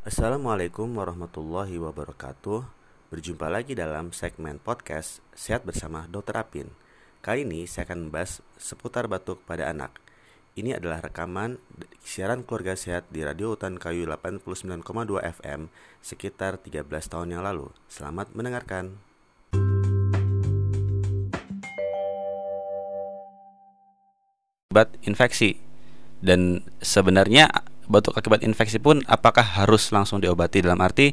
Assalamualaikum warahmatullahi wabarakatuh. Berjumpa lagi dalam segmen podcast Sehat bersama Dr. Apin. Kali ini saya akan membahas seputar batuk pada anak. Ini adalah rekaman siaran keluarga sehat di Radio Hutan Kayu 89,2 FM sekitar 13 tahun yang lalu. Selamat mendengarkan. Obat infeksi dan sebenarnya batuk akibat infeksi pun apakah harus langsung diobati dalam arti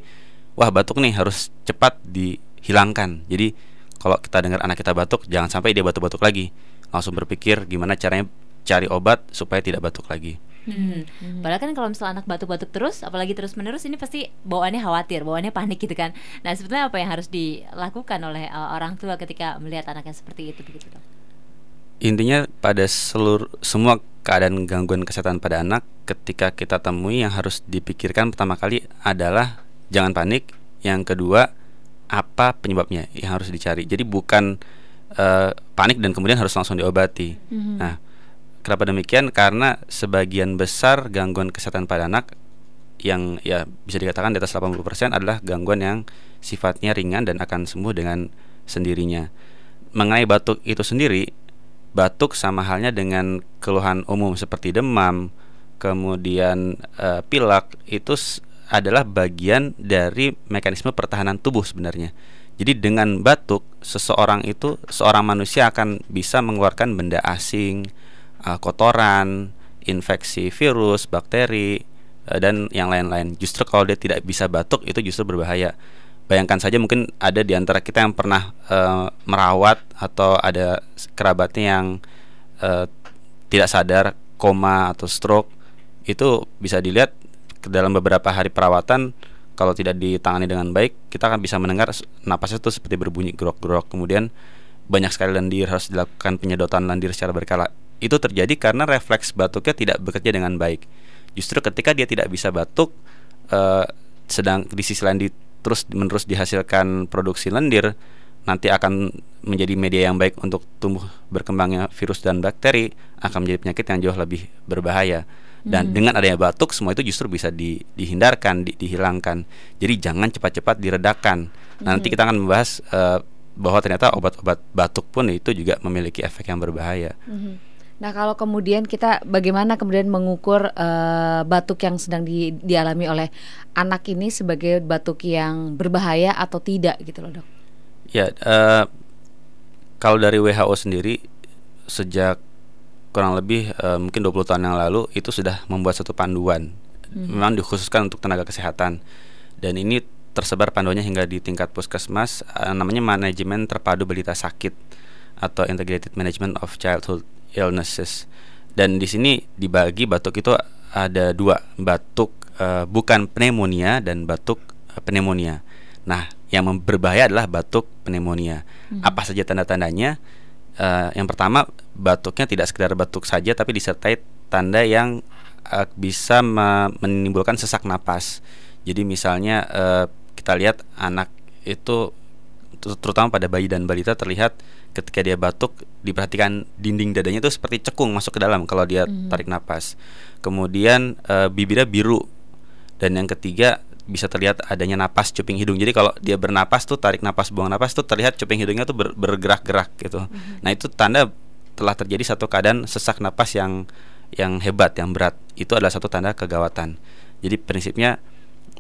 wah batuk nih harus cepat dihilangkan. Jadi kalau kita dengar anak kita batuk jangan sampai dia batuk-batuk lagi. Langsung berpikir gimana caranya cari obat supaya tidak batuk lagi. Hmm. hmm. Padahal kan kalau misalnya anak batuk-batuk terus, apalagi terus menerus, ini pasti bawaannya khawatir, bawaannya panik gitu kan. Nah sebetulnya apa yang harus dilakukan oleh uh, orang tua ketika melihat anaknya seperti itu begitu dok? Intinya pada seluruh semua keadaan gangguan kesehatan pada anak ketika kita temui yang harus dipikirkan pertama kali adalah jangan panik. Yang kedua apa penyebabnya yang harus dicari? Jadi bukan uh, panik dan kemudian harus langsung diobati. Mm-hmm. nah kenapa demikian? Karena sebagian besar gangguan kesehatan pada anak yang ya bisa dikatakan di atas 80% adalah gangguan yang sifatnya ringan dan akan sembuh dengan sendirinya. Mengenai batuk itu sendiri batuk sama halnya dengan keluhan umum seperti demam, kemudian uh, pilek itu adalah bagian dari mekanisme pertahanan tubuh sebenarnya. Jadi dengan batuk seseorang itu seorang manusia akan bisa mengeluarkan benda asing, uh, kotoran, infeksi virus, bakteri uh, dan yang lain-lain. Justru kalau dia tidak bisa batuk itu justru berbahaya bayangkan saja mungkin ada di antara kita yang pernah uh, merawat atau ada kerabatnya yang uh, tidak sadar koma atau stroke itu bisa dilihat dalam beberapa hari perawatan kalau tidak ditangani dengan baik kita akan bisa mendengar napas itu seperti berbunyi grok-grok kemudian banyak sekali lendir harus dilakukan penyedotan lendir secara berkala. Itu terjadi karena refleks batuknya tidak bekerja dengan baik. Justru ketika dia tidak bisa batuk uh, sedang di sisi lain di terus menerus dihasilkan produksi lendir nanti akan menjadi media yang baik untuk tumbuh berkembangnya virus dan bakteri akan menjadi penyakit yang jauh lebih berbahaya dan hmm. dengan adanya batuk semua itu justru bisa di, dihindarkan di, dihilangkan jadi jangan cepat-cepat diredakan nah, nanti hmm. kita akan membahas uh, bahwa ternyata obat-obat batuk pun itu juga memiliki efek yang berbahaya hmm. Nah, kalau kemudian kita bagaimana kemudian mengukur uh, batuk yang sedang di, dialami oleh anak ini sebagai batuk yang berbahaya atau tidak gitu loh, Dok? Ya, uh, kalau dari WHO sendiri sejak kurang lebih uh, mungkin 20 tahun yang lalu itu sudah membuat satu panduan. Hmm. Memang dikhususkan untuk tenaga kesehatan. Dan ini tersebar panduannya hingga di tingkat puskesmas uh, namanya manajemen terpadu balita sakit atau integrated management of childhood illnesses. Dan di sini dibagi batuk itu ada dua, batuk uh, bukan pneumonia dan batuk uh, pneumonia. Nah, yang berbahaya adalah batuk pneumonia. Hmm. Apa saja tanda-tandanya? Uh, yang pertama, batuknya tidak sekedar batuk saja tapi disertai tanda yang uh, bisa menimbulkan sesak napas. Jadi misalnya uh, kita lihat anak itu terutama pada bayi dan balita terlihat ketika dia batuk diperhatikan dinding dadanya itu seperti cekung masuk ke dalam kalau dia mm-hmm. tarik napas. Kemudian e, bibirnya biru dan yang ketiga bisa terlihat adanya napas cuping hidung. Jadi kalau dia bernapas tuh tarik napas buang napas tuh terlihat cuping hidungnya tuh ber, bergerak-gerak gitu. Mm-hmm. Nah itu tanda telah terjadi satu keadaan sesak napas yang yang hebat yang berat. Itu adalah satu tanda kegawatan. Jadi prinsipnya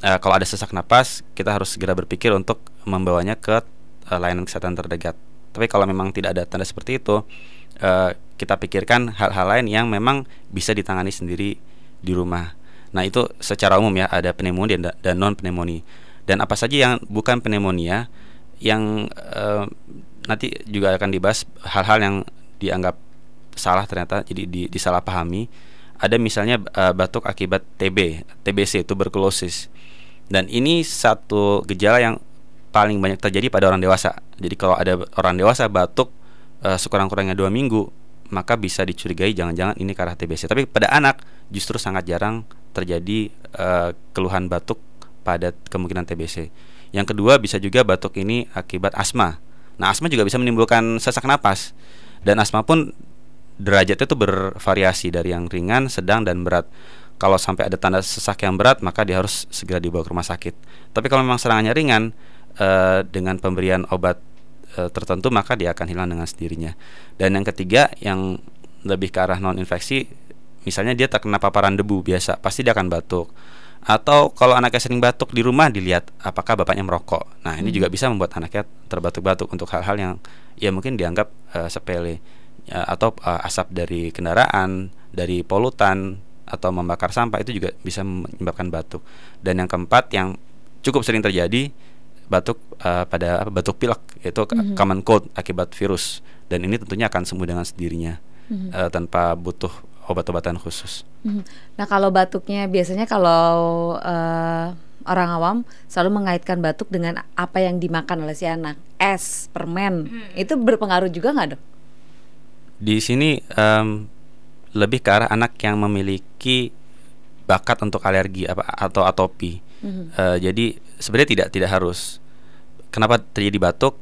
e, kalau ada sesak napas kita harus segera berpikir untuk membawanya ke e, layanan kesehatan terdekat. Tapi kalau memang tidak ada tanda seperti itu, uh, kita pikirkan hal-hal lain yang memang bisa ditangani sendiri di rumah. Nah itu secara umum ya ada pneumonia dan, dan non pneumonia. Dan apa saja yang bukan pneumonia yang uh, nanti juga akan dibahas hal-hal yang dianggap salah ternyata jadi di, disalahpahami. Ada misalnya uh, batuk akibat TB, TBC tuberkulosis. Dan ini satu gejala yang paling banyak terjadi pada orang dewasa. Jadi kalau ada orang dewasa batuk uh, sekurang-kurangnya dua minggu, maka bisa dicurigai jangan-jangan ini karena TBC. Tapi pada anak justru sangat jarang terjadi uh, keluhan batuk pada kemungkinan TBC. Yang kedua bisa juga batuk ini akibat asma. Nah asma juga bisa menimbulkan sesak napas dan asma pun derajatnya itu bervariasi dari yang ringan, sedang dan berat. kalau sampai ada tanda sesak yang berat maka dia harus segera dibawa ke rumah sakit. Tapi kalau memang serangannya ringan uh, dengan pemberian obat uh, tertentu maka dia akan hilang dengan sendirinya. Dan yang ketiga yang lebih ke arah non infeksi misalnya dia terkena paparan debu biasa pasti dia akan batuk atau kalau anaknya sering batuk di rumah dilihat apakah bapaknya merokok. Nah, ini hmm. juga bisa membuat anaknya terbatuk-batuk untuk hal-hal yang ya mungkin dianggap uh, sepele uh, atau uh, asap dari kendaraan, dari polutan atau membakar sampah itu juga bisa menyebabkan batuk. Dan yang keempat yang cukup sering terjadi batuk uh, pada batuk pilek yaitu mm -hmm. common cold akibat virus dan ini tentunya akan sembuh dengan sendirinya mm -hmm. uh, tanpa butuh obat-obatan khusus. Hmm. Nah kalau batuknya biasanya kalau uh, orang awam selalu mengaitkan batuk dengan apa yang dimakan oleh si anak, es, permen, hmm. itu berpengaruh juga nggak dok? Di sini um, lebih ke arah anak yang memiliki bakat untuk alergi apa atau atopi. Hmm. Uh, jadi sebenarnya tidak tidak harus. Kenapa terjadi batuk?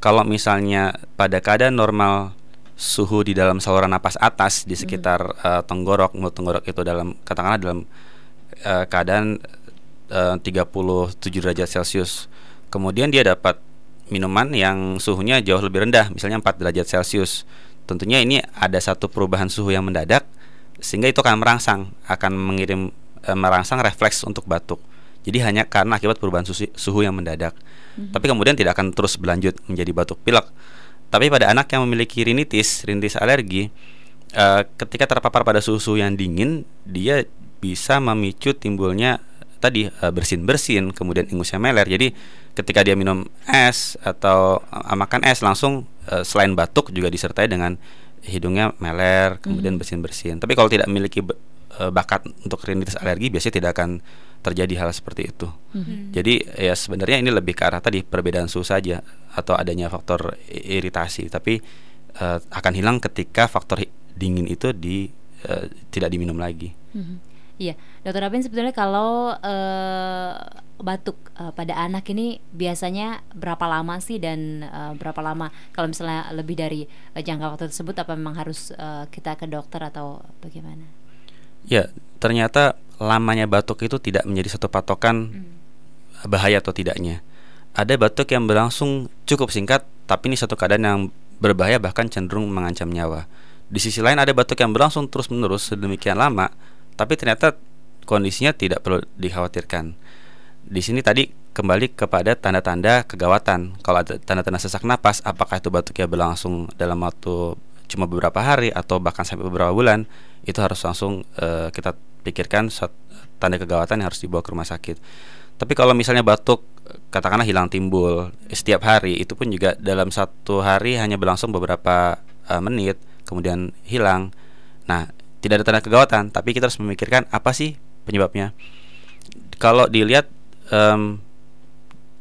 Kalau misalnya pada keadaan normal suhu di dalam saluran napas atas di sekitar uh, tenggorok mulut tenggorok itu dalam katakanlah dalam uh, keadaan uh, 37 derajat celcius kemudian dia dapat minuman yang suhunya jauh lebih rendah misalnya 4 derajat celcius tentunya ini ada satu perubahan suhu yang mendadak sehingga itu akan merangsang akan mengirim uh, merangsang refleks untuk batuk jadi hanya karena akibat perubahan suhu, suhu yang mendadak mm -hmm. tapi kemudian tidak akan terus berlanjut menjadi batuk pilek tapi pada anak yang memiliki rinitis, rinitis alergi, uh, ketika terpapar pada suhu yang dingin, dia bisa memicu timbulnya tadi uh, bersin-bersin, kemudian ingusnya meler. Jadi ketika dia minum es atau uh, makan es langsung uh, selain batuk juga disertai dengan hidungnya meler, kemudian mhm. bersin-bersin. Tapi kalau tidak memiliki bakat untuk rinitis alergi biasanya tidak akan terjadi hal seperti itu. Mm-hmm. Jadi ya sebenarnya ini lebih ke arah tadi perbedaan suhu saja atau adanya faktor iritasi, tapi uh, akan hilang ketika faktor dingin itu di uh, tidak diminum lagi. Mm-hmm. Iya, Dokter Rabin sebetulnya kalau uh, batuk uh, pada anak ini biasanya berapa lama sih dan uh, berapa lama kalau misalnya lebih dari uh, jangka waktu tersebut apa memang harus uh, kita ke dokter atau bagaimana? Ya, ternyata lamanya batuk itu tidak menjadi satu patokan hmm. bahaya atau tidaknya. Ada batuk yang berlangsung cukup singkat, tapi ini satu keadaan yang berbahaya bahkan cenderung mengancam nyawa. Di sisi lain ada batuk yang berlangsung terus-menerus sedemikian lama, tapi ternyata kondisinya tidak perlu dikhawatirkan. Di sini tadi kembali kepada tanda-tanda kegawatan. Kalau ada tanda-tanda sesak napas, apakah itu batuknya berlangsung dalam waktu cuma beberapa hari atau bahkan sampai beberapa bulan, itu harus langsung uh, kita pikirkan tanda kegawatan yang harus dibawa ke rumah sakit. Tapi kalau misalnya batuk katakanlah hilang timbul setiap hari itu pun juga dalam satu hari hanya berlangsung beberapa uh, menit kemudian hilang. Nah, tidak ada tanda kegawatan, tapi kita harus memikirkan apa sih penyebabnya. Kalau dilihat um,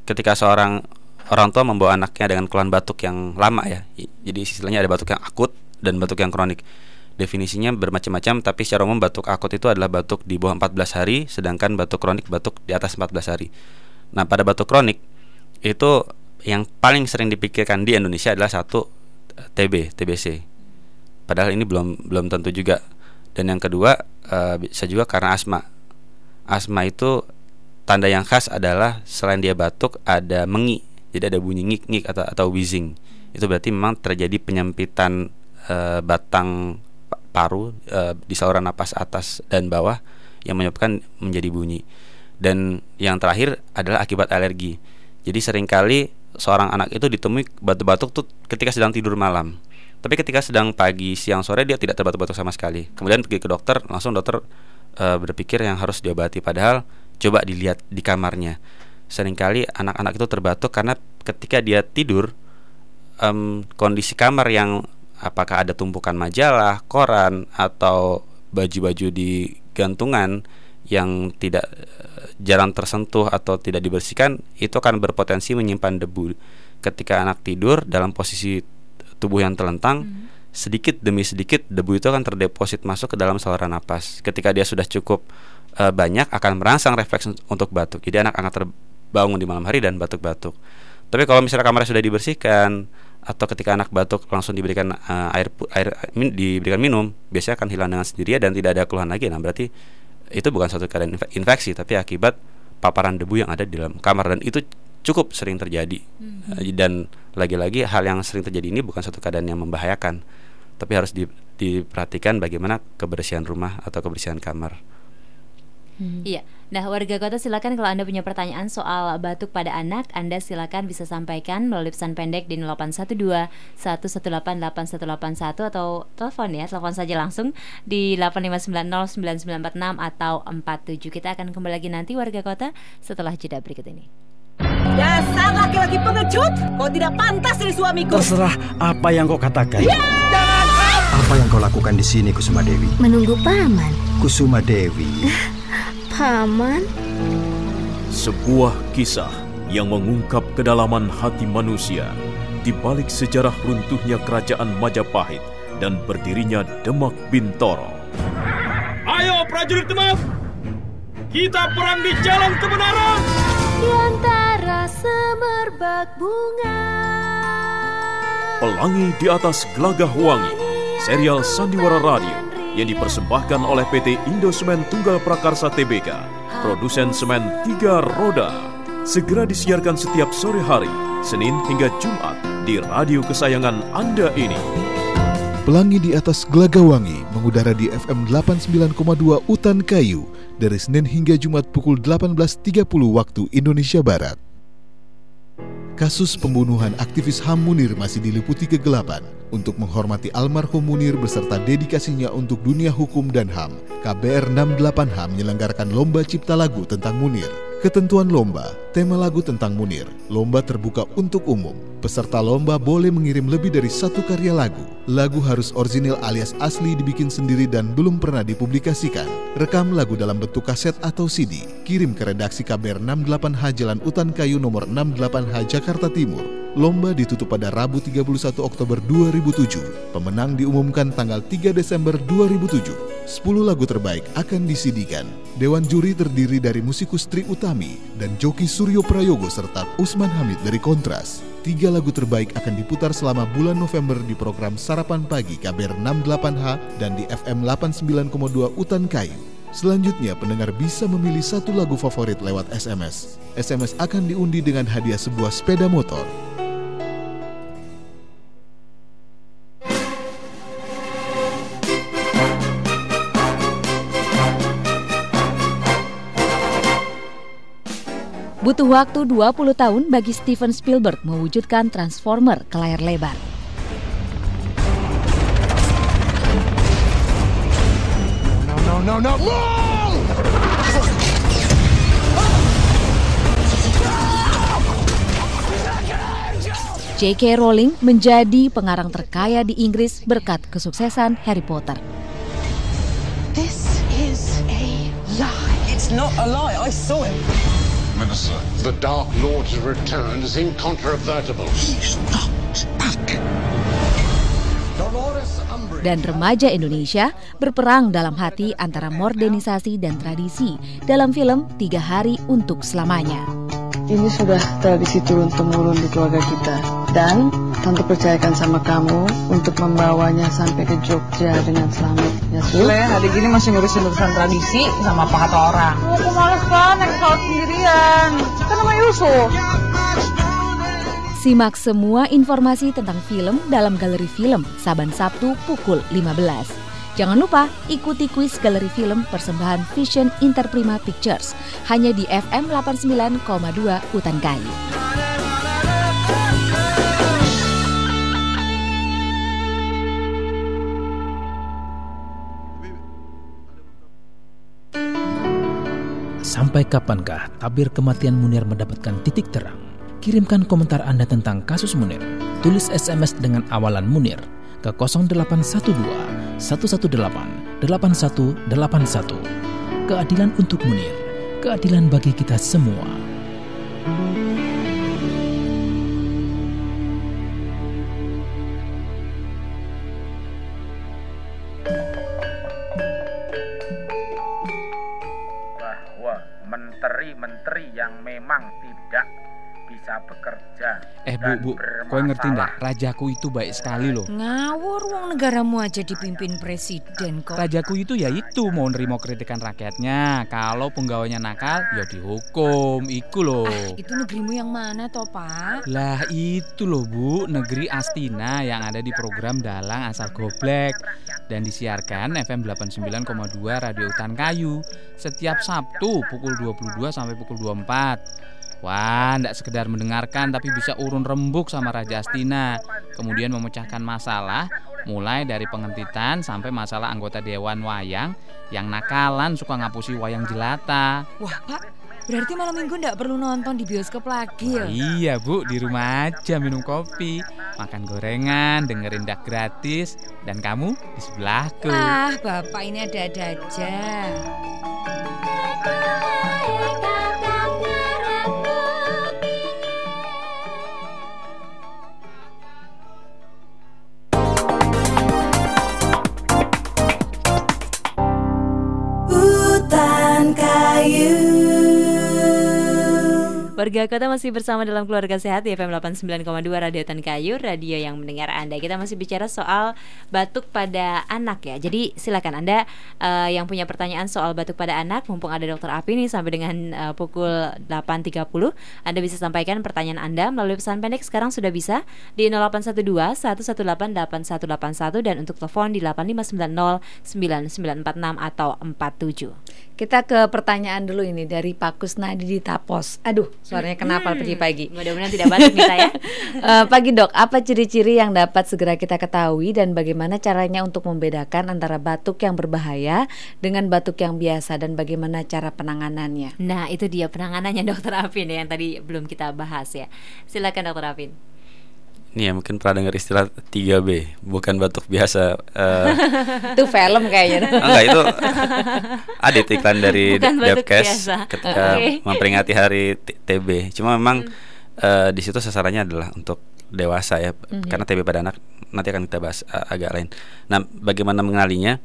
ketika seorang orang tua membawa anaknya dengan keluhan batuk yang lama ya, jadi istilahnya ada batuk yang akut dan batuk yang kronik definisinya bermacam-macam tapi secara umum batuk akut itu adalah batuk di bawah 14 hari sedangkan batuk kronik batuk di atas 14 hari. Nah, pada batuk kronik itu yang paling sering dipikirkan di Indonesia adalah satu TB, TBC. Padahal ini belum belum tentu juga. Dan yang kedua uh, bisa juga karena asma. Asma itu tanda yang khas adalah selain dia batuk ada mengi. Jadi ada bunyi ngik-ngik atau atau wheezing. Itu berarti memang terjadi penyempitan uh, batang paru e, di saluran napas atas dan bawah yang menyebabkan menjadi bunyi. Dan yang terakhir adalah akibat alergi. Jadi sering kali seorang anak itu ditemui batuk-batuk tuh ketika sedang tidur malam. Tapi ketika sedang pagi, siang, sore dia tidak terbatuk-batuk sama sekali. Kemudian pergi ke dokter, langsung dokter e, berpikir yang harus diobati padahal coba dilihat di kamarnya. Seringkali anak-anak itu terbatuk karena ketika dia tidur um, kondisi kamar yang apakah ada tumpukan majalah, koran atau baju-baju di gantungan yang tidak eh, jarang tersentuh atau tidak dibersihkan itu akan berpotensi menyimpan debu. Ketika anak tidur dalam posisi tubuh yang terlentang, hmm. sedikit demi sedikit debu itu akan terdeposit masuk ke dalam saluran napas. Ketika dia sudah cukup uh, banyak akan merangsang refleks untuk batuk. Jadi anak akan terbangun di malam hari dan batuk-batuk. Tapi kalau misalnya kamarnya sudah dibersihkan, atau ketika anak batuk langsung diberikan uh, air air min, diberikan minum biasanya akan hilang dengan sendirinya dan tidak ada keluhan lagi. Nah berarti itu bukan suatu keadaan infe- infeksi tapi akibat paparan debu yang ada di dalam kamar. Dan itu cukup sering terjadi. Eh, dan lagi-lagi hal yang sering terjadi ini bukan suatu keadaan yang membahayakan tapi harus di- diperhatikan bagaimana kebersihan rumah atau kebersihan kamar. Iya. Nah, warga kota silakan kalau Anda punya pertanyaan soal batuk pada anak, Anda silakan bisa sampaikan melalui pesan pendek di 0812 118 8181 atau telepon ya, telepon saja langsung di 8590 9946 atau 47. Kita akan kembali lagi nanti warga kota setelah jeda berikut ini. Dasar laki-laki pengecut, kau tidak pantas jadi suamiku. Terserah apa yang kau katakan. Apa yang kau lakukan di sini, Kusuma Dewi? Menunggu paman. Kusuma Dewi, Paman? Sebuah kisah yang mengungkap kedalaman hati manusia di balik sejarah runtuhnya kerajaan Majapahit dan berdirinya Demak Bintoro. Ayo prajurit Demak, kita perang di jalan kebenaran. Di antara semerbak bunga. Pelangi di atas gelagah wangi, serial Sandiwara Radio yang dipersembahkan oleh PT Indosemen Tunggal Prakarsa Tbk, produsen semen tiga roda. Segera disiarkan setiap sore hari, Senin hingga Jumat di radio kesayangan Anda ini. Pelangi di atas Gelagawangi mengudara di FM 89,2 Utan Kayu dari Senin hingga Jumat pukul 18.30 waktu Indonesia Barat. Kasus pembunuhan aktivis HAM Munir masih diliputi kegelapan. Untuk menghormati almarhum Munir beserta dedikasinya untuk dunia hukum dan HAM, KBR 68H menyelenggarakan lomba cipta lagu tentang Munir. Ketentuan lomba, tema lagu tentang Munir. Lomba terbuka untuk umum. Peserta lomba boleh mengirim lebih dari satu karya lagu. Lagu harus orisinil alias asli dibikin sendiri dan belum pernah dipublikasikan. Rekam lagu dalam bentuk kaset atau CD. Kirim ke redaksi KBR 68H Jalan Utan Kayu nomor 68H Jakarta Timur. Lomba ditutup pada Rabu 31 Oktober 2007. Pemenang diumumkan tanggal 3 Desember 2007. 10 lagu terbaik akan disidikan. Dewan juri terdiri dari musikus Tri Utami dan joki Suryo Prayogo serta Usman Hamid dari Kontras. Tiga lagu terbaik akan diputar selama bulan November di program Sarapan Pagi KBR 68H dan di FM 89,2 Utan Kayu. Selanjutnya, pendengar bisa memilih satu lagu favorit lewat SMS. SMS akan diundi dengan hadiah sebuah sepeda motor. Butuh waktu 20 tahun bagi Steven Spielberg mewujudkan Transformer ke layar lebar. no, no, no, no! J.K. Rowling menjadi pengarang terkaya di Inggris berkat kesuksesan Harry Potter. This is a lie. It's not a lie. I saw it. Minister, the Dark Lord's return is incontrovertible. He's not back. Dan remaja Indonesia berperang dalam hati antara modernisasi dan tradisi dalam film Tiga Hari Untuk Selamanya. Ini sudah tradisi turun-temurun di keluarga kita. Dan Tante percayakan sama kamu untuk membawanya sampai ke Jogja dengan selamat. Ya, Su? Gila ya, hari gini masih ngurusin urusan tradisi sama apa kata orang. Oh, aku males kan naik pesawat sendirian. Kan sama Yusuf. Simak semua informasi tentang film dalam Galeri Film Saban Sabtu pukul 15. Jangan lupa ikuti kuis Galeri Film persembahan Vision Interprima Pictures hanya di FM 89,2 Utan Kayu. Sampai kapankah tabir kematian Munir mendapatkan titik terang? Kirimkan komentar Anda tentang kasus Munir. Tulis SMS dengan awalan Munir ke 0812 118 8181. Keadilan untuk Munir. Keadilan bagi kita semua. Bekerja. Eh bu, bu, kau ngerti ndak? Rajaku itu baik sekali loh. Ngawur wong negaramu aja dipimpin presiden kok. Rajaku itu ya itu mau nerima kritikan rakyatnya. Kalau penggawanya nakal, ya dihukum. Iku loh. Ah, itu negerimu yang mana toh pak? Lah itu loh bu, negeri Astina yang ada di program Dalang Asal Goblek dan disiarkan FM 89,2 Radio Utan Kayu setiap Sabtu pukul 22 sampai pukul 24. Wah, tidak sekedar mendengarkan tapi bisa urun rembuk sama Raja Astina. Kemudian memecahkan masalah mulai dari pengentitan sampai masalah anggota Dewan Wayang yang nakalan suka ngapusi wayang jelata. Wah, Pak, berarti malam minggu tidak perlu nonton di bioskop lagi ya? Iya, Bu, di rumah aja minum kopi, makan gorengan, dengerin dak gratis, dan kamu di sebelahku. Ah, Bapak ini ada-ada aja. Warga Kota masih bersama dalam Keluarga Sehat di FM 89,2 Radio Tan Kayu, radio yang mendengar Anda. Kita masih bicara soal batuk pada anak ya. Jadi silakan Anda uh, yang punya pertanyaan soal batuk pada anak, mumpung ada Dokter Api nih sampai dengan uh, pukul 8.30, Anda bisa sampaikan pertanyaan Anda melalui pesan pendek sekarang sudah bisa di 0812 118 8181 dan untuk telepon di 8590 9946 atau 47. Kita ke pertanyaan dulu ini dari Pak Kusnadi di Tapos. Aduh, suaranya kenapa Hmm, pagi-pagi. Mudah-mudahan tidak batuk nih saya. Eh, pagi dok, apa ciri-ciri yang dapat segera kita ketahui dan bagaimana caranya untuk membedakan antara batuk yang berbahaya dengan batuk yang biasa dan bagaimana cara penanganannya? Nah, itu dia penanganannya Dokter Apin ya yang tadi belum kita bahas ya. Silakan Dokter Apin. Ini ya mungkin pernah dengar istilah 3B, bukan batuk biasa. eh, Itu film kayaknya. enggak itu ada iklan dari Depkes ketika Oke. memperingati hari TB. Cuma memang eh, di situ sasarannya adalah untuk dewasa ya, Mhm. karena TB pada anak nanti akan kita bahas eh, agak lain. Nah, bagaimana mengenalinya?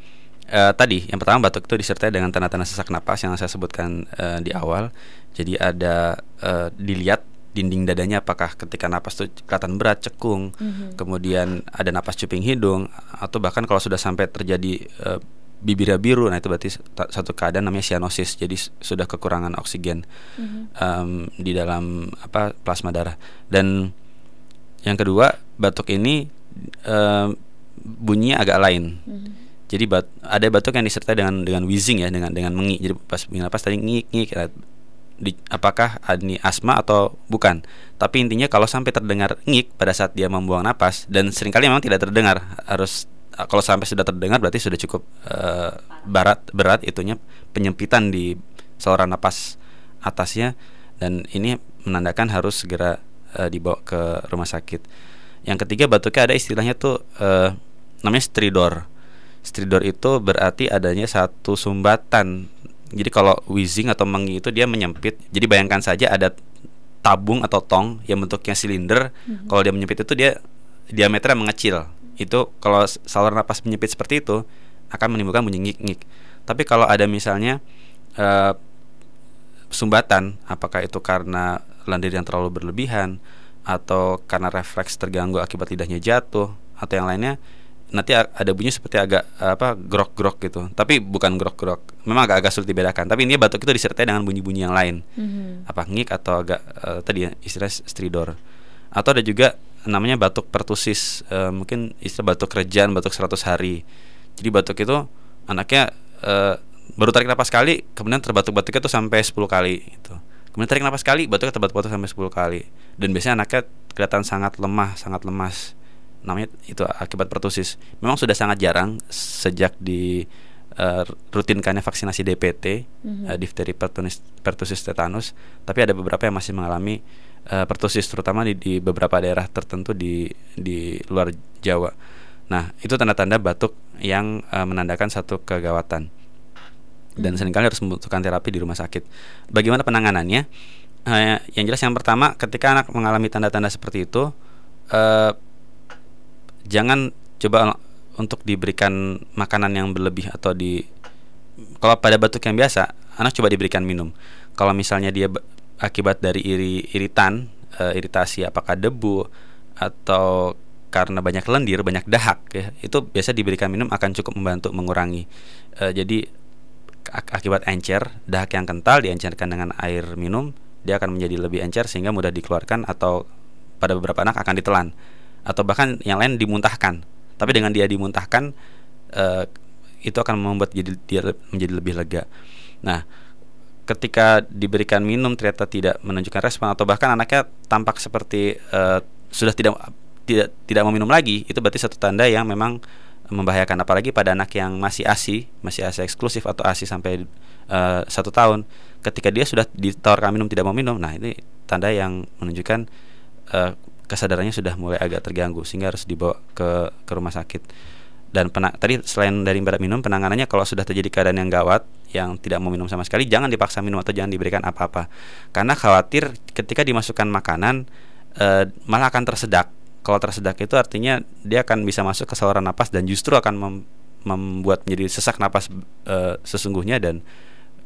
Eh, tadi yang pertama batuk itu disertai dengan tanda-tanda sesak napas yang saya sebutkan eh, di awal. Jadi ada eh, dilihat dinding dadanya apakah ketika napas itu kelihatan berat, cekung, Mhm. kemudian ada napas cuping hidung atau bahkan kalau sudah sampai terjadi eh, bibirnya biru, nah itu berarti satu keadaan namanya cyanosis, jadi sudah kekurangan oksigen Mhm. em, di dalam apa plasma darah. Dan yang kedua batuk ini em, bunyinya agak lain. Jadi bat, ada batuk yang disertai dengan dengan wheezing ya, dengan dengan mengi. Jadi pas napas tadi ngik ngik. Di, apakah ini asma atau bukan? Tapi intinya kalau sampai terdengar ngik pada saat dia membuang napas dan sering kali memang tidak terdengar, harus eh, kalau sampai sudah terdengar berarti sudah cukup eh, berat berat itunya penyempitan di saluran napas atasnya dan ini menandakan harus segera eh, dibawa ke rumah sakit. Yang ketiga batuknya ada istilahnya tuh eh, namanya stridor. Stridor itu berarti adanya satu sumbatan. Jadi kalau wheezing atau mengi itu dia menyempit. Jadi bayangkan saja ada tabung atau tong yang bentuknya silinder. Mhm. Kalau dia menyempit itu dia diameternya mengecil. Itu kalau saluran napas menyempit seperti itu akan menimbulkan bunyi ngik-ngik. Tapi kalau ada misalnya eh, sumbatan, apakah itu karena lendir yang terlalu berlebihan atau karena refleks terganggu akibat lidahnya jatuh atau yang lainnya nanti ada bunyi seperti agak apa grok-grok gitu. Tapi bukan grok-grok memang agak-agak sulit dibedakan. Tapi ini batuk itu disertai dengan bunyi-bunyi yang lain. Mhm. apa ngik atau agak eh, tadi ya istilah stridor. Atau ada juga namanya batuk pertusis Eh, mungkin istilah batuk kerjaan batuk 100 hari. Jadi batuk itu anaknya eh, baru tarik napas kali kemudian terbatuk-batuknya tuh sampai 10 kali gitu. Kemudian tarik napas kali batuknya terbatuk-batuk sampai 10 kali. Dan biasanya anaknya kelihatan sangat lemah sangat lemas namanya itu akibat pertusis memang sudah sangat jarang sejak di eh, rutinkannya vaksinasi DPT Mhm. eh, difteri pertusis, pertusis tetanus tapi ada beberapa yang masih mengalami eh, pertusis terutama di, di beberapa daerah tertentu di di luar Jawa nah itu tanda-tanda batuk yang eh, menandakan satu kegawatan dan sering kali harus membutuhkan terapi di rumah sakit. Bagaimana penanganannya? Eh, yang jelas yang pertama, ketika anak mengalami tanda-tanda seperti itu, eh, jangan coba untuk diberikan makanan yang berlebih atau di kalau pada batuk yang biasa, anak coba diberikan minum. Kalau misalnya dia ba- akibat dari iri iritan uh, iritasi apakah debu atau karena banyak lendir, banyak dahak ya, itu biasa diberikan minum akan cukup membantu mengurangi. Uh, jadi ak akibat encer, dahak yang kental diencerkan dengan air minum, dia akan menjadi lebih encer sehingga mudah dikeluarkan atau pada beberapa anak akan ditelan atau bahkan yang lain dimuntahkan. Tapi dengan dia dimuntahkan uh, itu akan membuat jadi dia menjadi lebih lega. Nah, ketika diberikan minum ternyata tidak menunjukkan respon atau bahkan anaknya tampak seperti uh, sudah tidak tidak tidak mau minum lagi itu berarti satu tanda yang memang membahayakan apalagi pada anak yang masih asi masih asi eksklusif atau asi sampai uh, satu tahun ketika dia sudah ditawarkan minum tidak mau minum nah ini tanda yang menunjukkan uh, kesadarannya sudah mulai agak terganggu sehingga harus dibawa ke ke rumah sakit dan penang, tadi selain dari berat minum penanganannya kalau sudah terjadi keadaan yang gawat yang tidak mau minum sama sekali jangan dipaksa minum atau jangan diberikan apa-apa karena khawatir ketika dimasukkan makanan uh, malah akan tersedak kalau tersedak itu artinya dia akan bisa masuk ke saluran napas dan justru akan mem membuat menjadi sesak napas e, sesungguhnya dan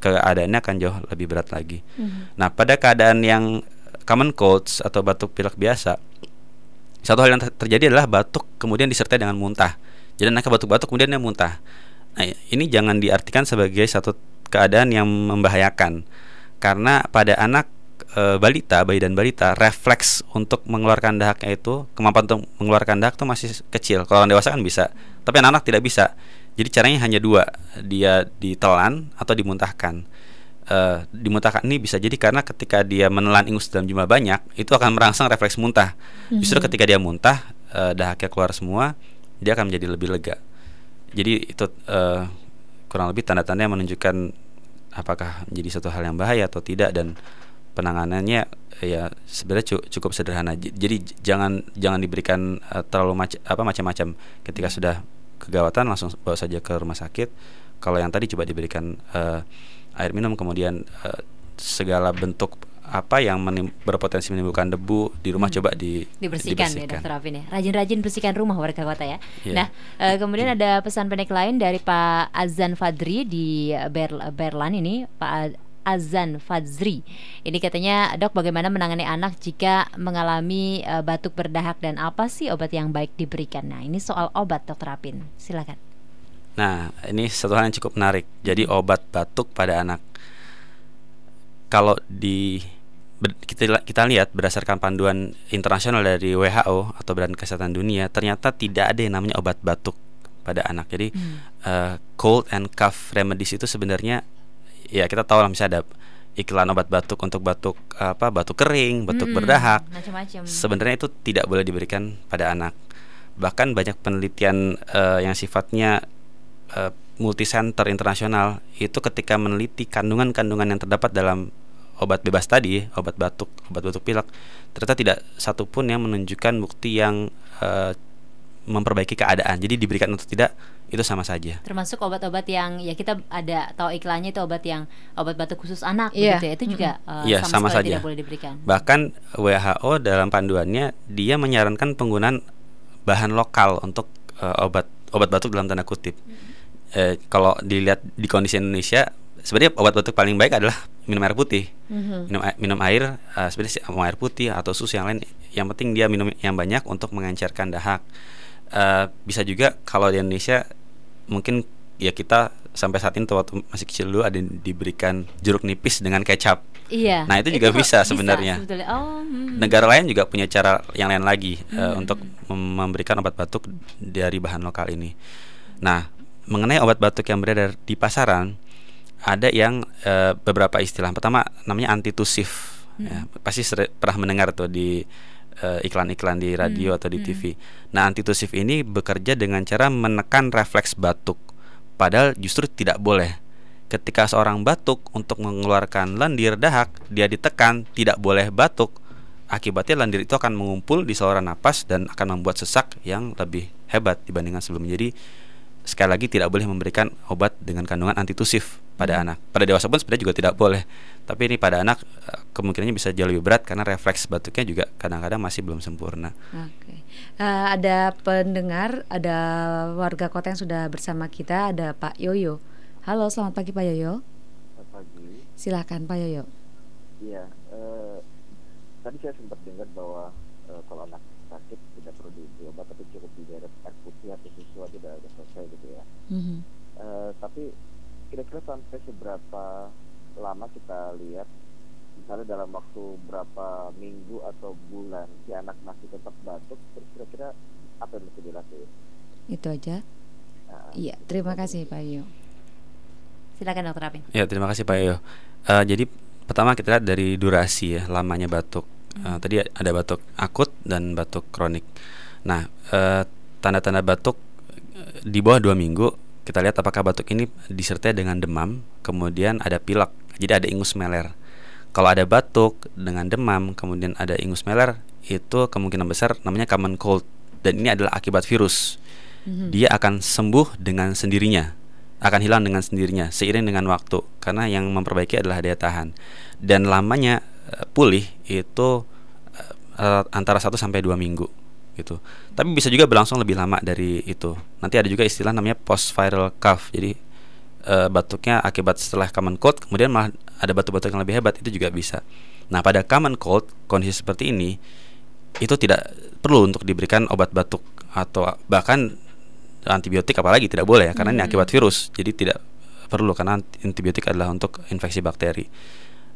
keadaannya akan jauh lebih berat lagi. Mm-hmm. Nah, pada keadaan yang common colds atau batuk pilek biasa, satu hal yang terjadi adalah batuk kemudian disertai dengan muntah. Jadi anaknya batuk-batuk kemudian dia muntah. Nah, ini jangan diartikan sebagai satu keadaan yang membahayakan karena pada anak e, balita, bayi dan balita, refleks untuk mengeluarkan dahaknya itu, kemampuan untuk mengeluarkan dahak itu masih kecil. Kalau orang dewasa kan bisa, tapi anak-anak tidak bisa. Jadi caranya hanya dua, dia ditelan atau dimuntahkan. E, dimuntahkan ini bisa jadi karena ketika dia menelan ingus dalam jumlah banyak, itu akan merangsang refleks muntah. Justru mhm. ketika dia muntah, e, dahaknya keluar semua, dia akan menjadi lebih lega. Jadi itu e, kurang lebih tanda-tanda yang menunjukkan apakah menjadi satu hal yang bahaya atau tidak dan penanganannya ya sebenarnya cukup sederhana. Jadi jangan jangan diberikan uh, terlalu mac apa macam-macam. Ketika hmm. sudah kegawatan langsung bawa saja ke rumah sakit. Kalau yang tadi coba diberikan uh, air minum kemudian uh, segala bentuk apa yang menim berpotensi menimbulkan debu di rumah hmm. coba di dibersihkan, dibersihkan. ya dokter Afin ya rajin-rajin bersihkan rumah warga kota ya yeah. nah uh, kemudian ada pesan pendek lain dari Pak Azan Fadri di Ber Berlan ini Pak Azan Fadzri. Ini katanya, "Dok, bagaimana menangani anak jika mengalami uh, batuk berdahak dan apa sih obat yang baik diberikan?" Nah, ini soal obat, Dokter Apin. Silakan. Nah, ini satu hal yang cukup menarik. Jadi obat batuk pada anak kalau di kita kita lihat berdasarkan panduan internasional dari WHO atau Badan Kesehatan Dunia, ternyata tidak ada yang namanya obat batuk pada anak. Jadi hmm. uh, cold and cough remedies itu sebenarnya ya kita tahu lah misalnya ada iklan obat batuk untuk batuk apa batuk kering, batuk hmm, berdahak. Sebenarnya itu tidak boleh diberikan pada anak. Bahkan banyak penelitian uh, yang sifatnya uh, multisenter internasional itu ketika meneliti kandungan-kandungan yang terdapat dalam obat bebas tadi, obat batuk, obat batuk pilek, ternyata tidak satupun yang menunjukkan bukti yang uh, memperbaiki keadaan. Jadi diberikan atau tidak itu sama saja. Termasuk obat-obat yang ya kita ada tahu iklannya itu obat yang obat batuk khusus anak yeah. begitu ya. Itu juga mm -hmm. uh, yeah, sama, sama saja. tidak boleh diberikan. Bahkan WHO dalam panduannya dia menyarankan penggunaan bahan lokal untuk uh, obat obat batuk dalam tanda kutip. Mm -hmm. Eh, kalau dilihat di kondisi Indonesia sebenarnya obat batuk paling baik adalah minum air putih. Mm-hmm. Minum minum air uh, sebenarnya mau air putih atau susu yang lain yang penting dia minum yang banyak untuk mengencerkan dahak uh, bisa juga kalau di Indonesia mungkin ya kita sampai saat ini waktu masih kecil dulu ada diberikan jeruk nipis dengan kecap. Iya. Nah itu juga itu bisa sebenarnya. Oh, hmm. Negara lain juga punya cara yang lain lagi hmm. uh, untuk memberikan obat batuk dari bahan lokal ini. Nah mengenai obat batuk yang beredar di pasaran ada yang uh, beberapa istilah. Pertama namanya antitusif. Hmm. Ya, pasti pernah mendengar tuh di uh, iklan-iklan di radio hmm. atau di hmm. TV. Nah, antitusif ini bekerja dengan cara menekan refleks batuk. Padahal justru tidak boleh. Ketika seorang batuk untuk mengeluarkan lendir dahak, dia ditekan tidak boleh batuk. Akibatnya lendir itu akan mengumpul di saluran napas dan akan membuat sesak yang lebih hebat dibandingkan sebelumnya. Jadi sekali lagi tidak boleh memberikan obat dengan kandungan antitusif pada hmm. anak. Pada dewasa pun sebenarnya juga tidak boleh. Tapi ini pada anak eh, kemungkinannya bisa jauh lebih berat karena refleks batuknya juga kadang-kadang masih belum sempurna. Oke. Uh, ada pendengar, ada warga kota yang sudah bersama kita, ada Pak Yoyo. Halo, selamat pagi Pak Yoyo. Selamat pagi. Silakan Pak Yoyo. Iya, uh, tadi saya sempat dengar bahwa uh, kalau anak sakit tidak perlu diberi obat tapi cukup diberi air putih atau susu aja udah, udah selesai gitu ya. Mm-hmm. Uh, tapi kira-kira sampai seberapa lama kita lihat misalnya dalam waktu berapa minggu atau bulan si anak masih tetap batuk terus kira-kira apa yang mesti dilakukan itu aja. Nah, iya terima kasih Pak Yo silakan dokter Apin. Ya terima kasih Pak Yo uh, jadi pertama kita lihat dari durasi ya lamanya batuk. Uh, tadi ada batuk akut dan batuk kronik. Nah uh, tanda-tanda batuk di bawah dua minggu kita lihat apakah batuk ini disertai dengan demam kemudian ada pilek jadi ada ingus meler. Kalau ada batuk dengan demam kemudian ada ingus meler itu kemungkinan besar namanya common cold dan ini adalah akibat virus. Mm-hmm. dia akan sembuh dengan sendirinya akan hilang dengan sendirinya seiring dengan waktu karena yang memperbaiki adalah daya tahan. Dan lamanya uh, pulih itu uh, antara 1 sampai dua minggu gitu. Tapi bisa juga berlangsung lebih lama dari itu. Nanti ada juga istilah namanya post viral cough. Jadi uh, batuknya akibat setelah common cold kemudian malah ada batuk-batuk yang lebih hebat itu juga bisa. Nah, pada common cold kondisi seperti ini itu tidak perlu untuk diberikan obat batuk atau bahkan antibiotik apalagi tidak boleh ya karena hmm. ini akibat virus. Jadi tidak perlu karena antibiotik adalah untuk infeksi bakteri.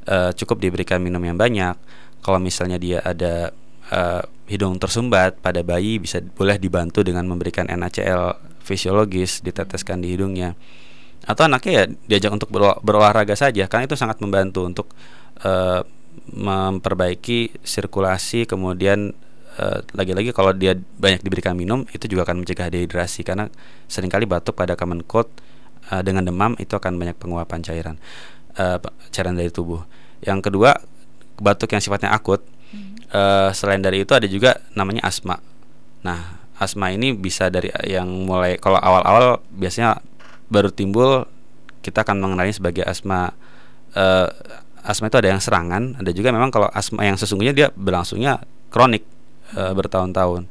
Uh, cukup diberikan minum yang banyak. Kalau misalnya dia ada uh, hidung tersumbat pada bayi bisa boleh dibantu dengan memberikan NaCl fisiologis diteteskan di hidungnya. Atau anaknya ya diajak untuk berolahraga saja karena itu sangat membantu untuk uh, memperbaiki sirkulasi kemudian lagi lagi-lagi kalau dia banyak diberikan minum itu juga akan mencegah dehidrasi karena sering kali batuk pada common cold uh, dengan demam itu akan banyak penguapan cairan uh, cairan dari tubuh. Yang kedua batuk yang sifatnya akut uh, selain dari itu ada juga namanya asma. Nah, asma ini bisa dari yang mulai kalau awal-awal biasanya baru timbul kita akan mengenalnya sebagai asma. Uh, asma itu ada yang serangan, ada juga memang kalau asma yang sesungguhnya dia berlangsungnya kronik uh, bertahun-tahun.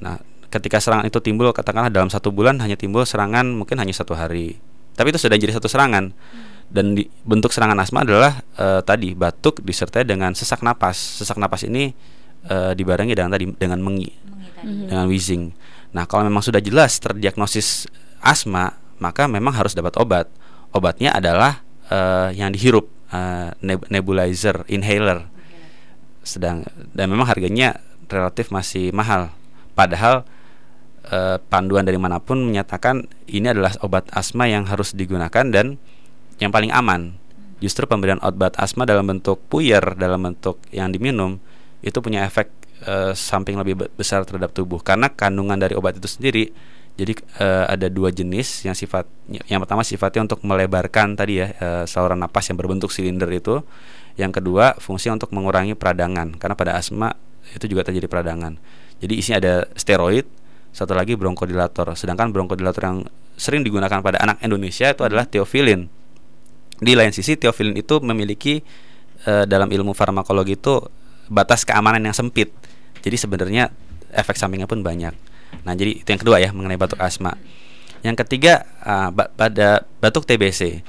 Nah, ketika serangan itu timbul katakanlah dalam satu bulan hanya timbul serangan mungkin hanya satu hari, tapi itu sudah jadi satu serangan. Hmm dan di, bentuk serangan asma adalah uh, tadi batuk disertai dengan sesak napas. Sesak napas ini uh, dibarengi dengan tadi dengan mengi, mengi dengan wheezing. Nah, kalau memang sudah jelas terdiagnosis asma, maka memang harus dapat obat. Obatnya adalah uh, yang dihirup uh, nebulizer, inhaler. Sedang dan memang harganya relatif masih mahal. Padahal uh, panduan dari mana pun menyatakan ini adalah obat asma yang harus digunakan dan yang paling aman. Justru pemberian obat asma dalam bentuk puyer, dalam bentuk yang diminum itu punya efek e, samping lebih besar terhadap tubuh karena kandungan dari obat itu sendiri. Jadi e, ada dua jenis yang sifat yang pertama sifatnya untuk melebarkan tadi ya e, saluran napas yang berbentuk silinder itu. Yang kedua fungsi untuk mengurangi peradangan karena pada asma itu juga terjadi peradangan. Jadi isinya ada steroid, satu lagi bronkodilator. Sedangkan bronkodilator yang sering digunakan pada anak Indonesia itu adalah theophylline di lain sisi teofilin itu memiliki uh, dalam ilmu farmakologi itu batas keamanan yang sempit. Jadi sebenarnya efek sampingnya pun banyak. Nah, jadi itu yang kedua ya mengenai batuk asma. Yang ketiga uh, pada batuk TBC.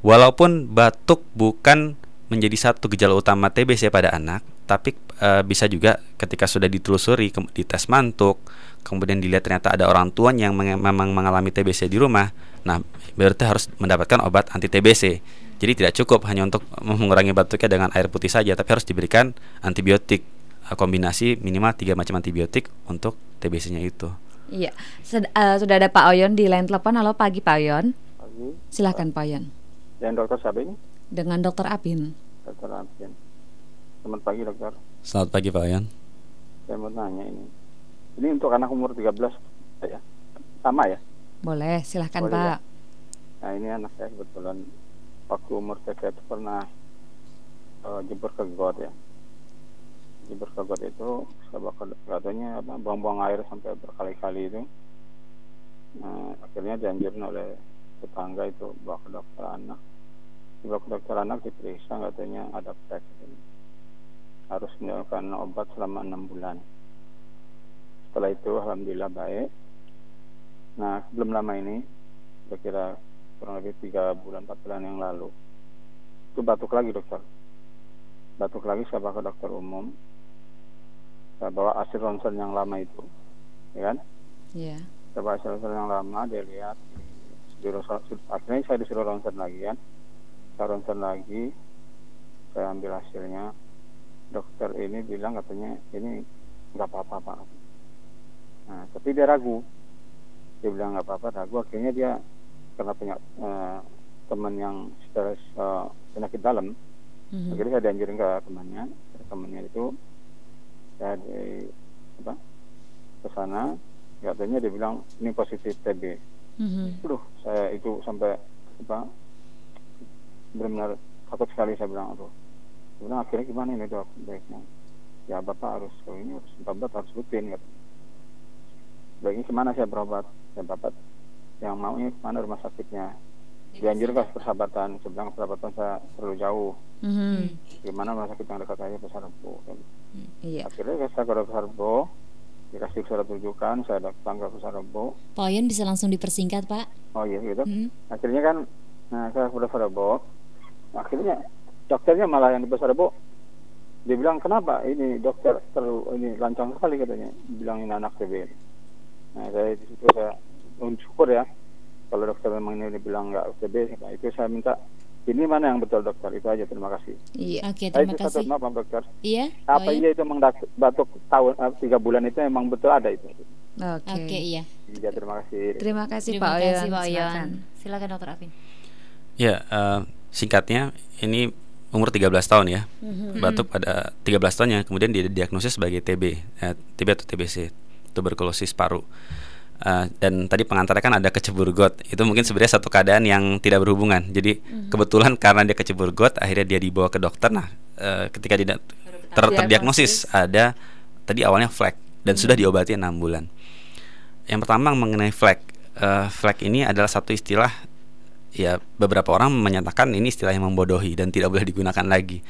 Walaupun batuk bukan menjadi satu gejala utama TBC pada anak, tapi uh, bisa juga ketika sudah ditelusuri di tes mantuk, kemudian dilihat ternyata ada orang tua yang memang mengalami TBC di rumah, nah berarti harus mendapatkan obat anti TBC. Jadi tidak cukup hanya untuk mengurangi batuknya dengan air putih saja, tapi harus diberikan antibiotik uh, kombinasi minimal tiga macam antibiotik untuk TBC-nya itu. Iya, Sed uh, sudah ada Pak Oyon di line telepon. Halo pagi Pak Oyon. Pagi. Silahkan Pak Oyon. Dan dokter siapa ini? Dengan dokter Apin. Dokter Apin. Selamat pagi dokter. Selamat pagi Pak Yan. Saya mau nanya ini. Ini untuk anak umur 13 ya? Sama ya? Boleh, silahkan Boleh, Pak. Ya? Nah ini anak saya kebetulan waktu umur saya itu pernah uh, jebur ke got ya. Jebur ke got itu saya bakal katanya buang-buang air sampai berkali-kali itu. Nah, akhirnya dianjurin oleh tetangga itu bawa ke dokter anak. Dibawa ke dokter anak diperiksa katanya ada plek harus melakukan obat selama enam bulan. Setelah itu alhamdulillah baik. Nah sebelum lama ini, kira-kira kurang lebih tiga bulan empat bulan yang lalu, itu batuk lagi dokter. Batuk lagi saya bawa ke dokter umum. saya bawa hasil ronsen yang lama itu ya kan Iya. saya bawa hasil ronsen yang lama dia lihat akhirnya saya disuruh ronsen lagi kan saya ronsen lagi saya ambil hasilnya dokter ini bilang katanya ini nggak apa-apa pak. Nah tapi dia ragu. Dia bilang nggak apa-apa ragu. Akhirnya dia karena punya eh, teman yang stres eh, penyakit dalam Mhm. akhirnya saya dianjurin ke temannya. Temannya itu saya di apa ke sana. Katanya dia bilang ini positif TB Mhm. Aduh, saya itu sampai apa benar-benar takut sekali saya bilang aduh bilang akhirnya gimana ini dok? Baiknya. Ya bapak harus kalau ini harus berobat harus rutin gitu baiknya ke mana saya berobat? Ya bapak yang maunya ke mana rumah sakitnya? Dianjurkan ke persahabatan. Saya bilang persahabatan saya terlalu jauh. Mhm. gimana rumah sakit yang dekat saya Pasar Rebo Iya. akhirnya saya ke Pasar Rebo dikasih surat rujukan saya datang ke Rebo Pak Oyon bisa langsung dipersingkat Pak. Oh iya gitu. Hmm. Akhirnya kan, nah saya udah Rebo, akhirnya dokternya malah yang di Pasar Rebo, dia bilang kenapa ini dokter terlalu ini lancang sekali katanya, bilang ini anak TB. Nah saya di situ saya syukur ya, kalau dokter memang ini bilang nggak TB, nah, itu saya minta ini mana yang betul dokter itu aja terima kasih. Iya. Oke, Saya terima itu satu kasih. maaf Pak dokter. Iya, Apa Pak Oyon? iya itu memang batuk tahun eh, tiga bulan itu memang betul ada itu? Oke. Oke, iya. Iya terima kasih. Terima kasih Terima Pak kasih Oyon. Silakan. Silakan Dokter Afin. Ya, eh, singkatnya ini umur 13 tahun ya. Mhm. Batuk pada 13 tahun yang kemudian dia diagnosis sebagai TB, eh, TB atau TBC, tuberkulosis paru. Eh, dan tadi pengantarnya kan ada kecebur got. Itu mungkin sebenarnya satu keadaan yang tidak berhubungan. Jadi Mhm. kebetulan karena dia kecebur got, akhirnya dia dibawa ke dokter. Nah, eh, ketika tidak ter terdiagnosis ada tadi awalnya flek dan sudah diobati enam bulan. Yang pertama mengenai flek, Eh, flek ini adalah satu istilah ya beberapa orang menyatakan ini istilah yang membodohi dan tidak boleh digunakan lagi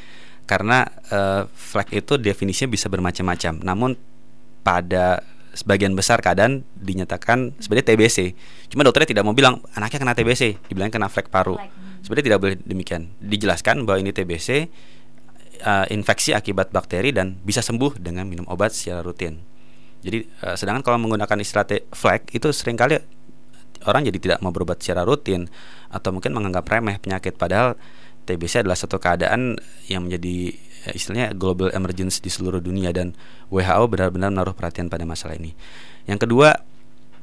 karena eh, flek itu definisinya bisa bermacam-macam. Namun pada sebagian besar keadaan dinyatakan sebenarnya TBC. Cuma dokternya tidak mau bilang anaknya kena TBC, dibilang kena flek paru. Sebenarnya tidak boleh demikian. Dijelaskan bahwa ini TBC eh, infeksi akibat bakteri dan bisa sembuh dengan minum obat secara rutin. Jadi eh, sedangkan kalau menggunakan istilah flek itu sering kali orang jadi tidak mau berobat secara rutin atau mungkin menganggap remeh penyakit padahal TBC adalah satu keadaan yang menjadi eh, istilahnya global emergency di seluruh dunia dan WHO benar-benar menaruh perhatian pada masalah ini. Yang kedua,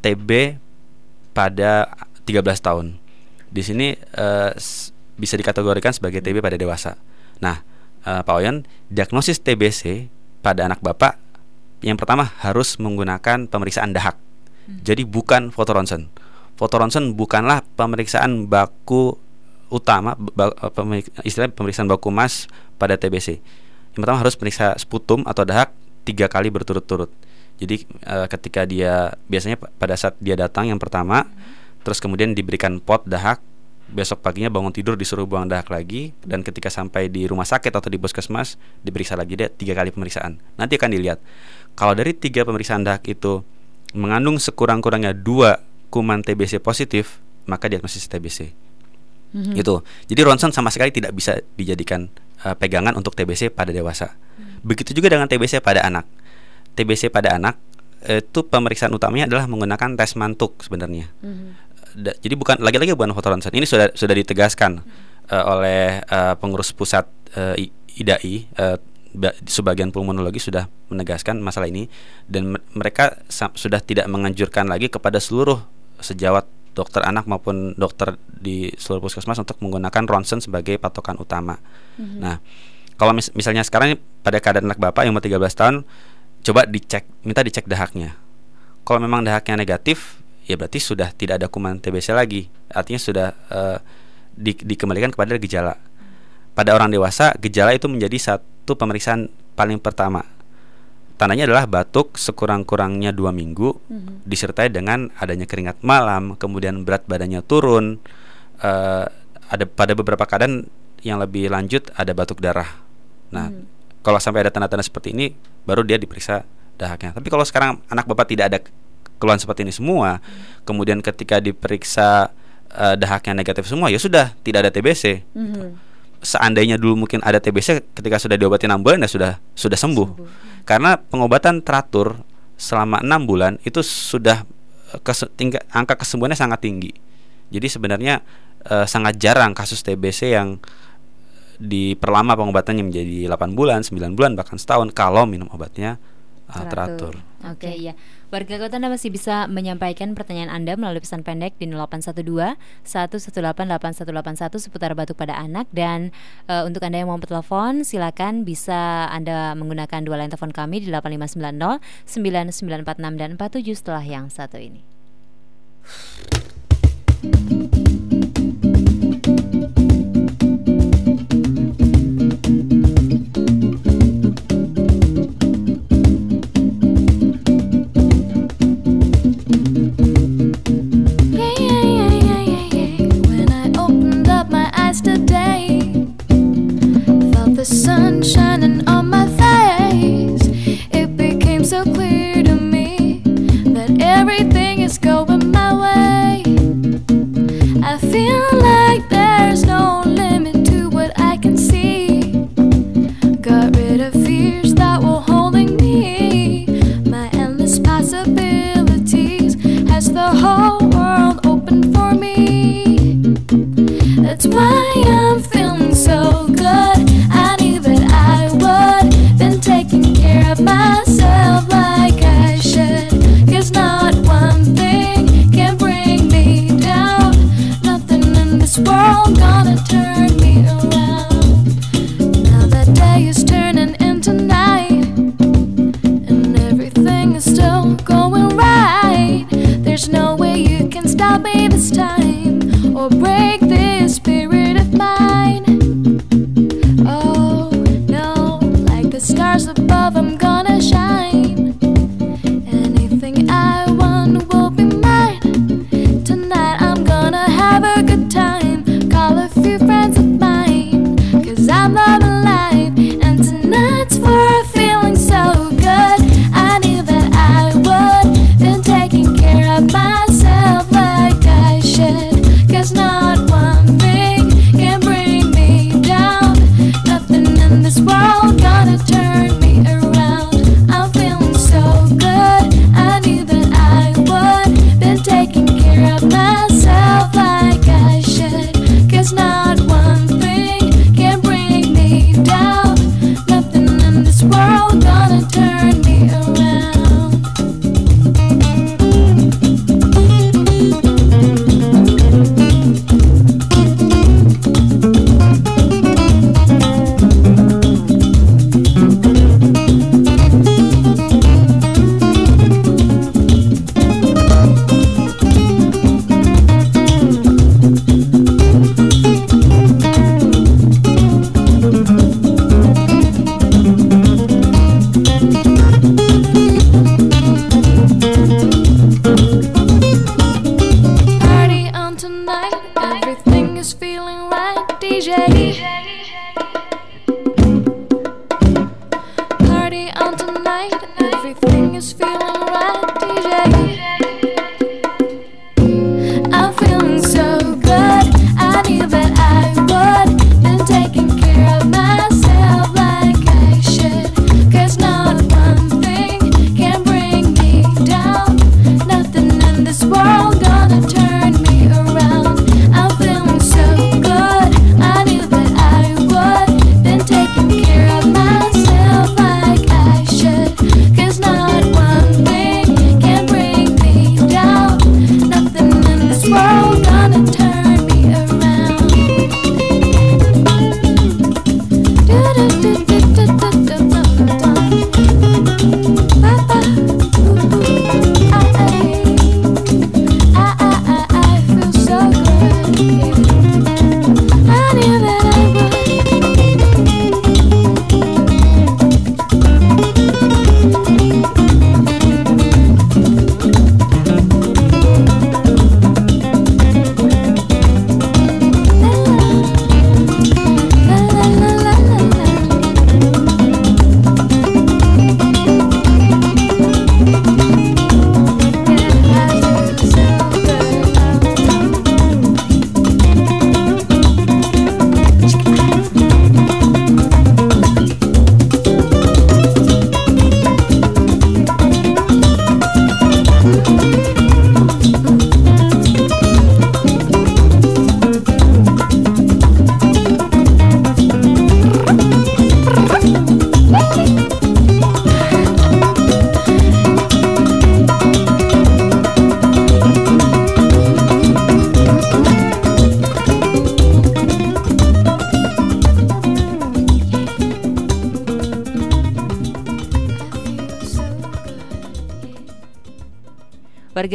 TB pada 13 tahun. Di sini eh, bisa dikategorikan sebagai TB pada dewasa. Nah, eh, Pak Oyan, diagnosis TBC pada anak Bapak yang pertama harus menggunakan pemeriksaan dahak. Jadi bukan foto ronsen. Foto ronsen bukanlah pemeriksaan baku utama istilah pemeriksaan baku emas pada TBC. Yang pertama harus periksa sputum atau dahak tiga kali berturut-turut. Jadi eh, ketika dia biasanya pa- pada saat dia datang yang pertama, terus kemudian diberikan pot dahak, besok paginya bangun tidur disuruh buang dahak lagi, dan ketika sampai di rumah sakit atau di puskesmas diperiksa lagi dia tiga kali pemeriksaan. Nanti akan dilihat kalau dari tiga pemeriksaan dahak itu mengandung sekurang-kurangnya dua kuman TBC positif, maka diagnosis TBC. Mhm. Gitu. Jadi ronsen sama sekali tidak bisa dijadikan uh, pegangan untuk TBC pada dewasa. Begitu juga dengan TBC pada anak. TBC pada anak itu pemeriksaan utamanya adalah menggunakan tes mantuk sebenarnya. Da- jadi bukan lagi-lagi bukan foto ronsen. Ini sudah sudah ditegaskan eh, oleh eh, pengurus pusat I- IDAI ba- sebagian pulmonologi sudah menegaskan masalah ini dan me- mereka sudah tidak menganjurkan lagi kepada seluruh sejawat dokter anak maupun dokter di seluruh puskesmas untuk menggunakan ronsen sebagai patokan utama. Mhm. Nah, kalau mis- misalnya sekarang pada keadaan anak bapak yang umur 13 tahun, coba dicek, minta dicek dahaknya. Kalau memang dahaknya negatif, ya berarti sudah tidak ada kuman TBC lagi. Artinya sudah eh, di- dikembalikan kepada gejala. Pada orang dewasa, gejala itu menjadi satu pemeriksaan paling pertama. Tandanya adalah batuk sekurang-kurangnya dua minggu, mm-hmm. disertai dengan adanya keringat malam, kemudian berat badannya turun. Uh, ada pada beberapa keadaan yang lebih lanjut ada batuk darah. Nah, mm-hmm. kalau sampai ada tanda-tanda seperti ini, baru dia diperiksa dahaknya. Tapi kalau sekarang anak bapak tidak ada keluhan seperti ini semua, mm-hmm. kemudian ketika diperiksa uh, dahaknya negatif semua, ya sudah tidak ada TBC. Mm-hmm. Seandainya dulu mungkin ada TBC ketika sudah diobati 6 bulan ya sudah sudah sembuh. sembuh karena pengobatan teratur selama enam bulan itu sudah eh, kes, tingga, angka kesembuhannya sangat tinggi. Jadi sebenarnya e, sangat jarang kasus TBC yang eh, diperlama pengobatannya menjadi 8 bulan, 9 bulan bahkan setahun kalau minum obatnya teratur, teratur. Oke okay, ya. Warga kota Anda masih bisa menyampaikan pertanyaan Anda melalui pesan pendek di 0812 1188181 seputar batuk pada anak dan e, untuk Anda yang mau telepon silakan bisa Anda menggunakan dua line telepon kami di 8590 9946 dan 47 setelah yang satu ini. sunshine and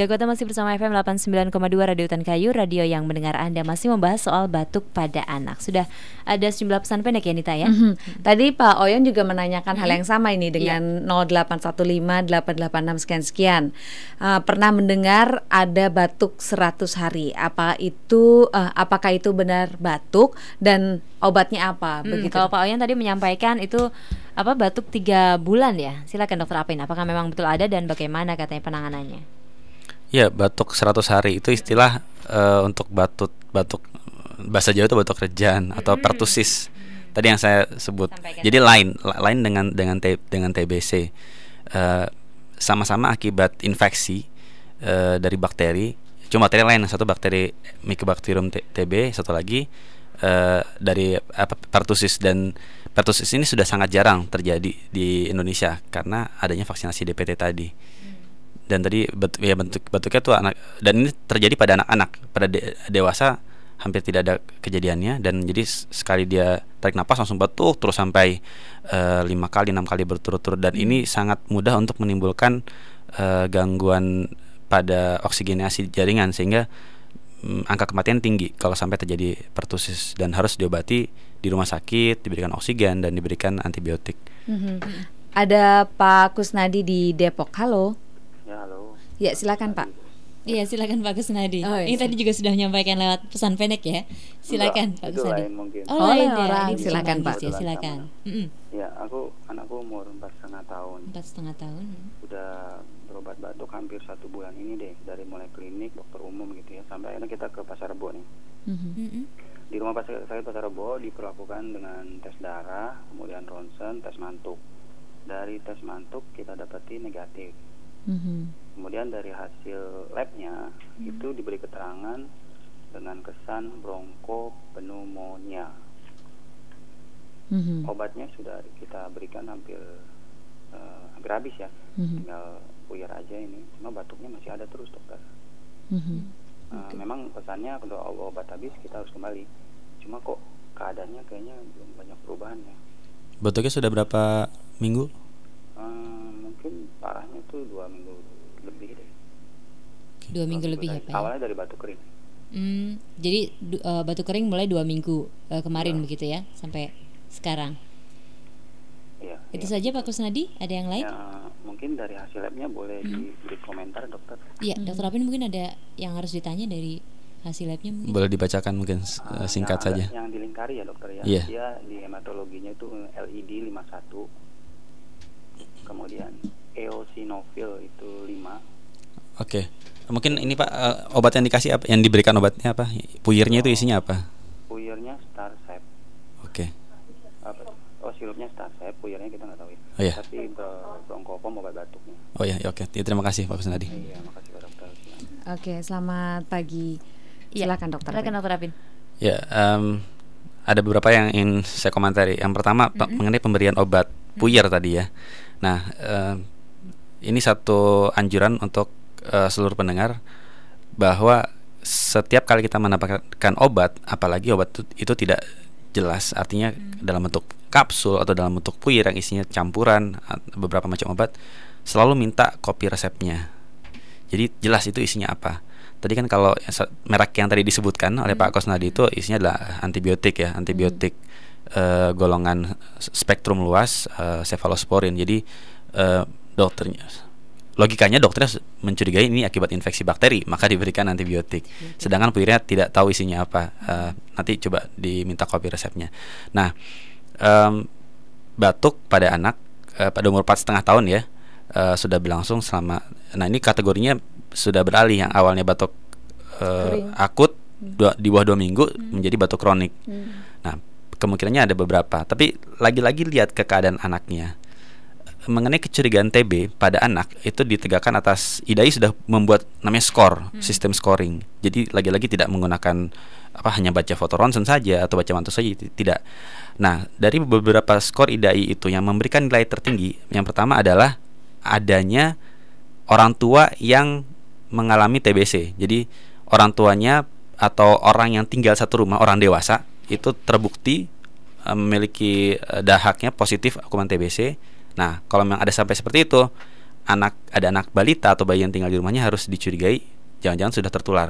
Warga kota masih bersama FM 89,2 Radio Tan Kayu, radio yang mendengar Anda masih membahas soal batuk pada anak. Sudah ada sejumlah pesan pendek ya Nita ya. Mhm. Tadi Pak Oyon juga menanyakan hal Mhm. yang sama ini Iya. dengan 0815 886 sekian sekian. Uh, pernah mendengar ada batuk 100 hari. Apa itu uh, apakah itu benar batuk dan obatnya apa? Hmm, Begitu. Kalau Pak Oyan tadi menyampaikan itu apa batuk tiga bulan ya. Silakan Dokter Apin. Apakah memang betul ada dan bagaimana katanya penanganannya? Ya, batuk 100 hari itu istilah eh, untuk batuk batuk bahasa Jawa itu batuk rejan atau pertusis. Tadi yang saya sebut. Jadi lain lain dengan dengan T- dengan TBC. Eh, sama-sama akibat infeksi eh, dari bakteri. Cuma bakteri lain, satu bakteri Mycobacterium T- TB, satu lagi eh, dari apa pertusis dan pertusis ini sudah sangat jarang terjadi di Indonesia karena adanya vaksinasi DPT tadi dan tadi bet, ya bentuk bentuknya tuh anak dan ini terjadi pada anak-anak pada de- dewasa hampir tidak ada kejadiannya dan jadi sekali dia tarik napas langsung batuk terus sampai eh, lima kali enam kali berturut-turut dan ini sangat mudah untuk menimbulkan eh, gangguan pada oksigenasi jaringan sehingga mm, angka kematian tinggi kalau sampai terjadi pertusis dan harus diobati di rumah sakit diberikan oksigen dan diberikan antibiotik. Mhm. Ada Pak Kusnadi di Depok. Halo. Ya, halo. Ya, silakan Pak. Iya, silakan Pak Kusnadi. Oh, iya. Ini tadi juga sudah menyampaikan lewat pesan pendek ya. Silakan Enggak, Pak Kusnadi. lain mungkin. Oh, Oh, lain lain ya. orang. Ini Silakan, Pak. Ya, silakan. Mm-mm. Ya, aku anakku umur empat setengah tahun. Empat setengah tahun. Udah berobat batuk hampir satu bulan ini deh dari mulai klinik dokter umum gitu ya sampai akhirnya kita ke pasar rebo nih. Mm-mm. Di rumah pasar saya pasar rebo diperlakukan dengan tes darah, kemudian ronsen, tes mantuk. Dari tes mantuk kita dapati negatif. Mhm. Kemudian dari hasil labnya itu diberi keterangan dengan kesan bronkopneumonia. Mhm. Obatnya sudah kita berikan hampir eh, hampir habis ya, Mhm. tinggal buyar aja ini. Cuma batuknya masih ada terus dokter. Mhm. Eh, Memang pesannya kalau obat habis kita harus kembali. Cuma kok keadaannya kayaknya belum banyak perubahannya. Batuknya sudah berapa minggu? Eh, mungkin parahnya tuh dua minggu lebih deh. Dua minggu lebih ya Pak. ya? Awalnya dari batuk kering. Hmm, jadi du- eh, batuk kering mulai dua minggu eh, kemarin Iya. begitu ya sampai sekarang. Iya. Itu saja Pak Kusnadi. Ada yang lain? Ya, mungkin dari hasil labnya boleh diberi komentar dokter. Iya, Dokter Apin mungkin ada yang harus ditanya dari hasil labnya mungkin. Boleh dibacakan mungkin eh, singkat yang saja. Yang dilingkari ya dokter ya. Iya. Dia di hematologinya itu LED 51. Kemudian eosinofil itu 5. Oke. Mungkin ini Pak eh, obat yang dikasih apa? Yang diberikan obatnya apa? Puyirnya itu isinya apa? Puyirnya Star Sep. Oke. Apa? Oh sirupnya Star Sep, puyirnya kita nggak tahu ya. Oh, iya. Tapi bro- bronkopom obat batuknya. Oh ya, ya, oke. Ya, terima kasih Pak Kusnadi. Iya, makasih Pak dokter. Oke, selamat pagi. Iya, Silakan dokter. Silakan Dokter Apin. Ya, em, ada beberapa yang ingin saya komentari. Yang pertama pe- Mm-mm. mengenai pemberian obat puyer tadi ya. Nah, em, ini satu anjuran untuk eh, seluruh pendengar bahwa setiap kali kita mendapatkan obat, apalagi obat itu, itu tidak jelas, artinya dalam bentuk kapsul atau dalam bentuk puyer yang isinya campuran at- beberapa macam obat, selalu minta kopi resepnya. Jadi jelas itu isinya apa. Tadi kan kalau merek yang tadi disebutkan oleh Pak Kosnadi itu isinya adalah antibiotik ya, antibiotik eh, golongan spektrum luas eh, cephalosporin. Jadi eh, dokternya logikanya dokternya mencurigai ini akibat infeksi bakteri, maka diberikan antibiotik. Sedangkan puirnya tidak tahu isinya apa. Eh, nanti coba diminta kopi resepnya. Nah, em, batuk pada anak eh, pada umur 4 setengah tahun ya eh, sudah berlangsung selama. Nah ini kategorinya sudah beralih yang awalnya batuk Kering. akut dua, di bawah dua minggu menjadi batuk kronik. Hmm. Nah kemungkinannya ada beberapa, tapi lagi-lagi lihat ke keadaan anaknya. Mengenai kecurigaan TB pada anak itu ditegakkan atas IDAI sudah membuat namanya skor, sistem scoring. Jadi lagi-lagi tidak menggunakan apa hanya baca foto ronsen saja atau baca mantu saja tidak. Nah, dari beberapa skor IDAI itu yang memberikan nilai tertinggi, yang pertama adalah adanya orang tua yang mengalami TBC. Jadi orang tuanya atau orang yang tinggal satu rumah, orang dewasa itu terbukti eh, memiliki eh, dahaknya positif kuman TBC. Nah, kalau memang ada sampai seperti itu, anak ada anak balita atau bayi yang tinggal di rumahnya harus dicurigai jangan-jangan sudah tertular.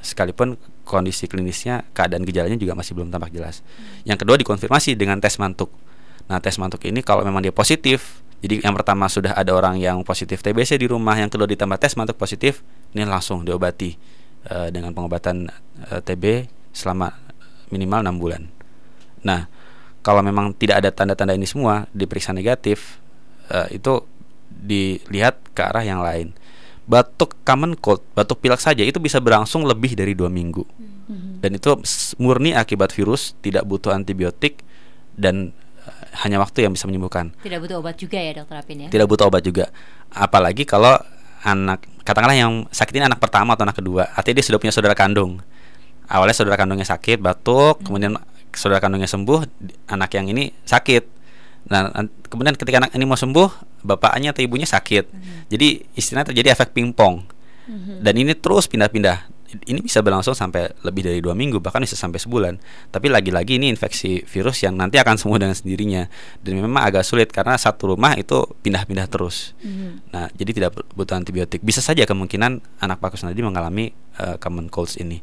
Sekalipun kondisi klinisnya keadaan gejalanya juga masih belum tampak jelas. Yang kedua dikonfirmasi dengan tes mantuk. Nah, tes mantuk ini kalau memang dia positif, jadi yang pertama sudah ada orang yang positif TBC di rumah, yang kedua ditambah tes mantuk positif, ini langsung diobati uh, dengan pengobatan uh, TB selama minimal enam bulan. Nah, kalau memang tidak ada tanda-tanda ini semua diperiksa negatif, uh, itu dilihat ke arah yang lain. Batuk common cold, batuk pilek saja itu bisa berlangsung lebih dari dua minggu, hmm. dan itu murni akibat virus, tidak butuh antibiotik dan hanya waktu yang bisa menyembuhkan. Tidak butuh obat juga ya dokter Apin ya? Tidak butuh obat juga. Apalagi kalau anak katakanlah yang sakit ini anak pertama atau anak kedua, artinya dia sudah punya saudara kandung. Awalnya saudara kandungnya sakit, batuk, hmm. kemudian saudara kandungnya sembuh, anak yang ini sakit. Nah, kemudian ketika anak ini mau sembuh, bapaknya atau ibunya sakit. Hmm. Jadi istilahnya terjadi efek pingpong. Hmm. Dan ini terus pindah-pindah ini bisa berlangsung sampai lebih dari dua minggu bahkan bisa sampai sebulan tapi lagi-lagi ini infeksi virus yang nanti akan sembuh dengan sendirinya dan memang agak sulit karena satu rumah itu pindah-pindah terus mm-hmm. nah jadi tidak butuh antibiotik bisa saja kemungkinan anak Pak Kusnadi mengalami uh, common colds ini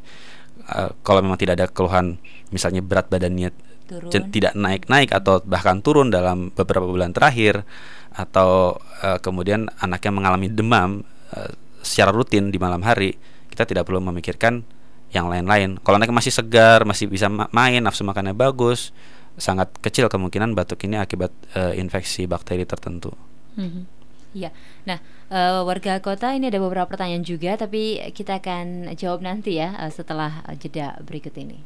uh, kalau memang tidak ada keluhan misalnya berat badannya turun. tidak naik-naik atau bahkan turun dalam beberapa bulan terakhir atau uh, kemudian anaknya mengalami demam uh, secara rutin di malam hari kita tidak perlu memikirkan yang lain-lain. Kalau anak masih segar, masih bisa main, nafsu makannya bagus, sangat kecil kemungkinan batuk ini akibat uh, infeksi bakteri tertentu. Hmm. Iya. Nah, uh, warga kota ini ada beberapa pertanyaan juga, tapi kita akan jawab nanti ya uh, setelah jeda berikut ini.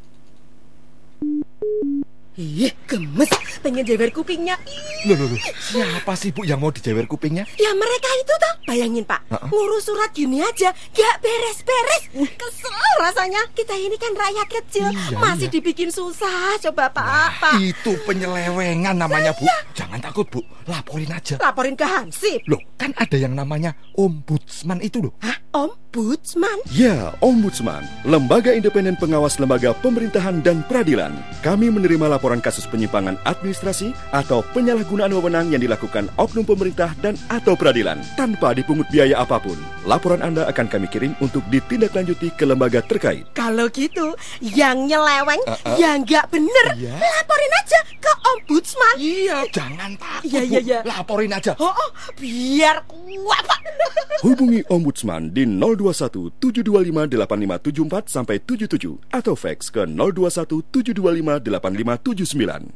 Ih, gemes, pengen jewer kupingnya. Loh, loh, loh, siapa sih Bu yang mau dijewer kupingnya? Ya mereka itu toh, bayangin Pak, uh -uh. ngurus surat gini aja, gak beres-beres. Kesel rasanya, kita ini kan rakyat kecil, iya, masih iya. dibikin susah. Coba Pak, nah, Pak. Itu penyelewengan namanya Bu. Jangan takut Bu, laporin aja. Laporin ke Hansip. Loh, kan ada yang namanya ombudsman itu loh. Hah? Ombudsman? Ya, Ombudsman, lembaga independen pengawas lembaga pemerintahan dan peradilan. Kami menerima laporan kasus penyimpangan administrasi atau penyalahgunaan wewenang yang dilakukan oknum pemerintah dan atau peradilan tanpa dipungut biaya apa pun. Laporan Anda akan kami kirim untuk ditindaklanjuti ke lembaga terkait. Kalau gitu, yang nyeleweng, uh, uh. yang nggak bener, yeah. laporin aja ke Ombudsman. Iya, jangan takut. Iya, iya, iya. Laporin aja. Oh, oh biar kuat, Pak. Hubungi Ombudsman di 021 725 8574 sampai 77 atau fax ke 021 725 8579.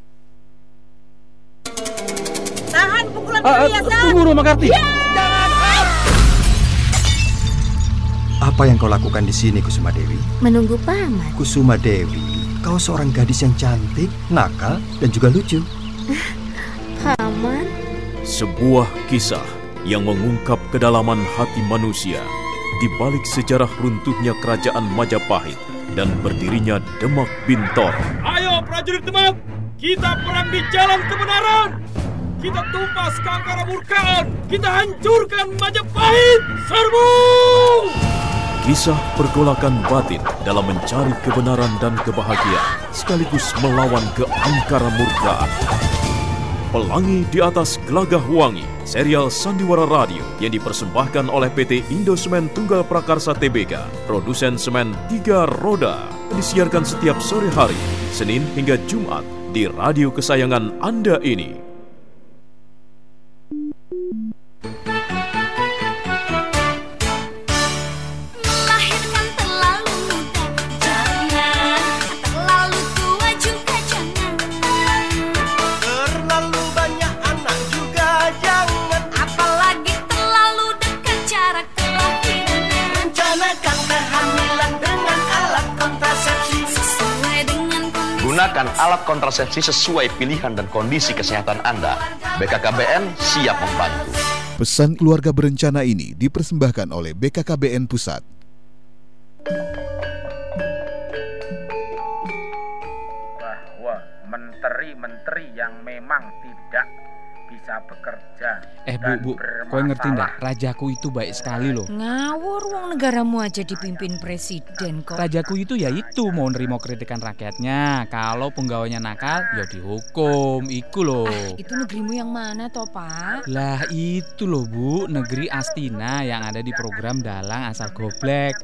Tahan pukulan uh, uh, Tunggu Rumah Karti. Ya! Apa yang kau lakukan di sini Kusuma Dewi? Menunggu paman. Kusuma Dewi, kau seorang gadis yang cantik, nakal, dan juga lucu. paman. Sebuah kisah yang mengungkap kedalaman hati manusia di balik sejarah runtuhnya kerajaan Majapahit dan berdirinya Demak Bintor. Ayo prajurit Demak, kita perang di jalan kebenaran. Kita tumpas kangkara murkaan, kita hancurkan Majapahit. Serbu! Kisah pergolakan batin dalam mencari kebenaran dan kebahagiaan sekaligus melawan keangkara murkaan. Pelangi di atas gelagah wangi, serial Sandiwara Radio yang dipersembahkan oleh PT Indosemen Tunggal Prakarsa Tbk, produsen semen tiga roda, disiarkan setiap sore hari, Senin hingga Jumat di radio kesayangan Anda ini. Gunakan alat kontrasepsi sesuai pilihan dan kondisi kesehatan Anda. BKKBN siap membantu. Pesan keluarga berencana ini dipersembahkan oleh BKKBN Pusat. Bahwa menteri-menteri yang memang tidak bisa bekerja. Eh bu, bu, kau ngerti ndak? Rajaku itu baik sekali loh. Ngawur wong negaramu aja dipimpin presiden kok. Rajaku itu ya itu mau nerima kritikan rakyatnya. Kalau penggawanya nakal, ya dihukum. Iku loh. Ah, itu negerimu yang mana toh pak? Lah itu loh bu, negeri Astina yang ada di program Dalang Asal Goblek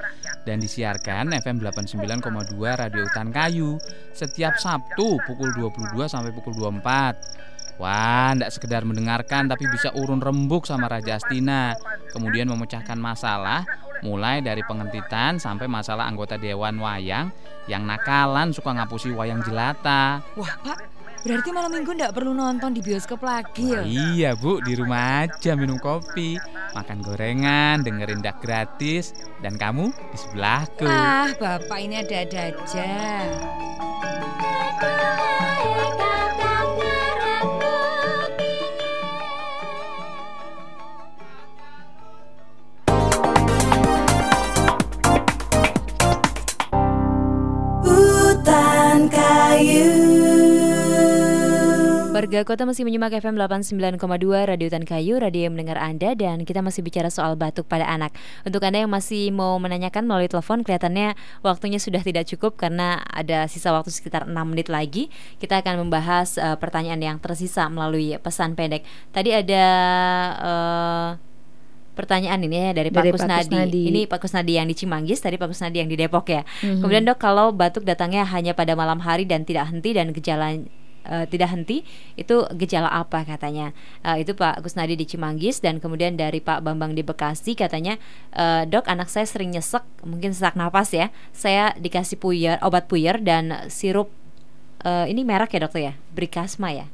dan disiarkan FM 89,2 Radio Hutan Kayu setiap Sabtu pukul 22 sampai pukul 24. Wah, ndak sekedar mendengarkan tapi bisa urun rembuk sama Raja Astina. Kemudian memecahkan masalah mulai dari pengentitan sampai masalah anggota dewan wayang yang nakalan suka ngapusi wayang jelata. Wah, Pak, berarti malam minggu ndak perlu nonton di bioskop lagi ya? Iya, Bu, di rumah aja minum kopi, makan gorengan, dengerin dak gratis dan kamu di sebelahku. Ah, Bapak ini ada-ada aja. Kayu Warga kota masih menyimak FM 89,2 Radio Hutan Kayu, radio yang mendengar Anda dan kita masih bicara soal batuk pada anak. Untuk Anda yang masih mau menanyakan melalui telepon, kelihatannya waktunya sudah tidak cukup karena ada sisa waktu sekitar 6 menit lagi. Kita akan membahas uh, pertanyaan yang tersisa melalui pesan pendek. Tadi ada uh, pertanyaan ini ya dari, Dari Pak Pak Kusnadi. Kusnadi. Ini Pak Kusnadi yang di Cimanggis, tadi Pak Kusnadi yang di Depok ya. Mhm. Kemudian dok, kalau batuk datangnya hanya pada malam hari dan tidak henti dan gejala eh, tidak henti, itu gejala apa katanya? Eh, itu Pak Kusnadi di Cimanggis dan kemudian dari Pak Bambang di Bekasi katanya, eh, dok anak saya sering nyesek, mungkin sesak napas ya. Saya dikasih puyer, obat puyer dan sirup eh, ini merek ya dokter ya, Brikasma ya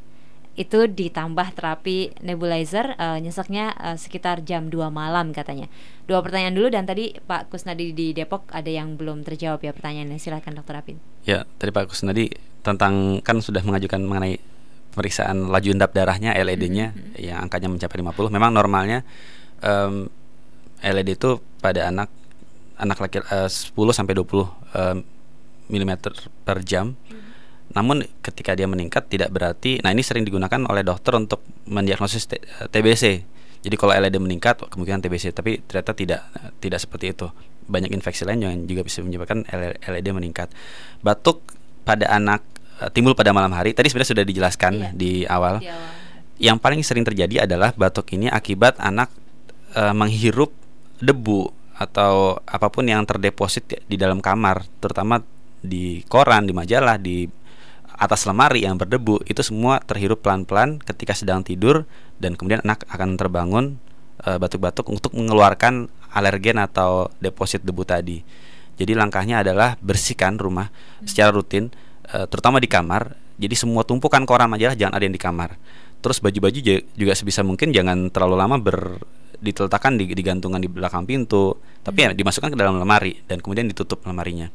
itu ditambah terapi nebulizer eh, nyeseknya eh, sekitar jam 2 malam katanya. Dua pertanyaan dulu dan tadi Pak Kusnadi di Depok ada yang belum terjawab ya pertanyaannya. Silakan Dokter Apin. Ya, tadi Pak Kusnadi tentang kan sudah mengajukan mengenai pemeriksaan laju endap darahnya LED-nya yang angkanya mencapai 50. Memang normalnya em, LED itu pada anak anak laki eh, 10 sampai 20 em, mm per jam. Namun ketika dia meningkat tidak berarti nah ini sering digunakan oleh dokter untuk mendiagnosis T- eh, TBC. Jadi kalau LED meningkat kemungkinan TBC tapi ternyata tidak tidak seperti itu. Banyak infeksi lain yang juga bisa menyebabkan LED meningkat. Batuk pada anak eh, timbul pada malam hari tadi sebenarnya sudah dijelaskan di awal. Yang paling sering terjadi adalah batuk ini akibat anak eh, menghirup debu atau apa pun yang terdeposit di dalam kamar, terutama di koran, di majalah, di atas lemari yang berdebu itu semua terhirup pelan-pelan ketika sedang tidur dan kemudian anak akan terbangun eh, batuk-batuk untuk mengeluarkan alergen atau deposit debu tadi. Jadi langkahnya adalah bersihkan rumah secara rutin eh, terutama di kamar. Jadi semua tumpukan koran majalah jangan ada yang di kamar. Terus baju-baju ju- juga sebisa mungkin jangan terlalu lama ber diletakkan di digantungan di belakang pintu, tapi ya dimasukkan ke dalam lemari dan kemudian ditutup lemarinya.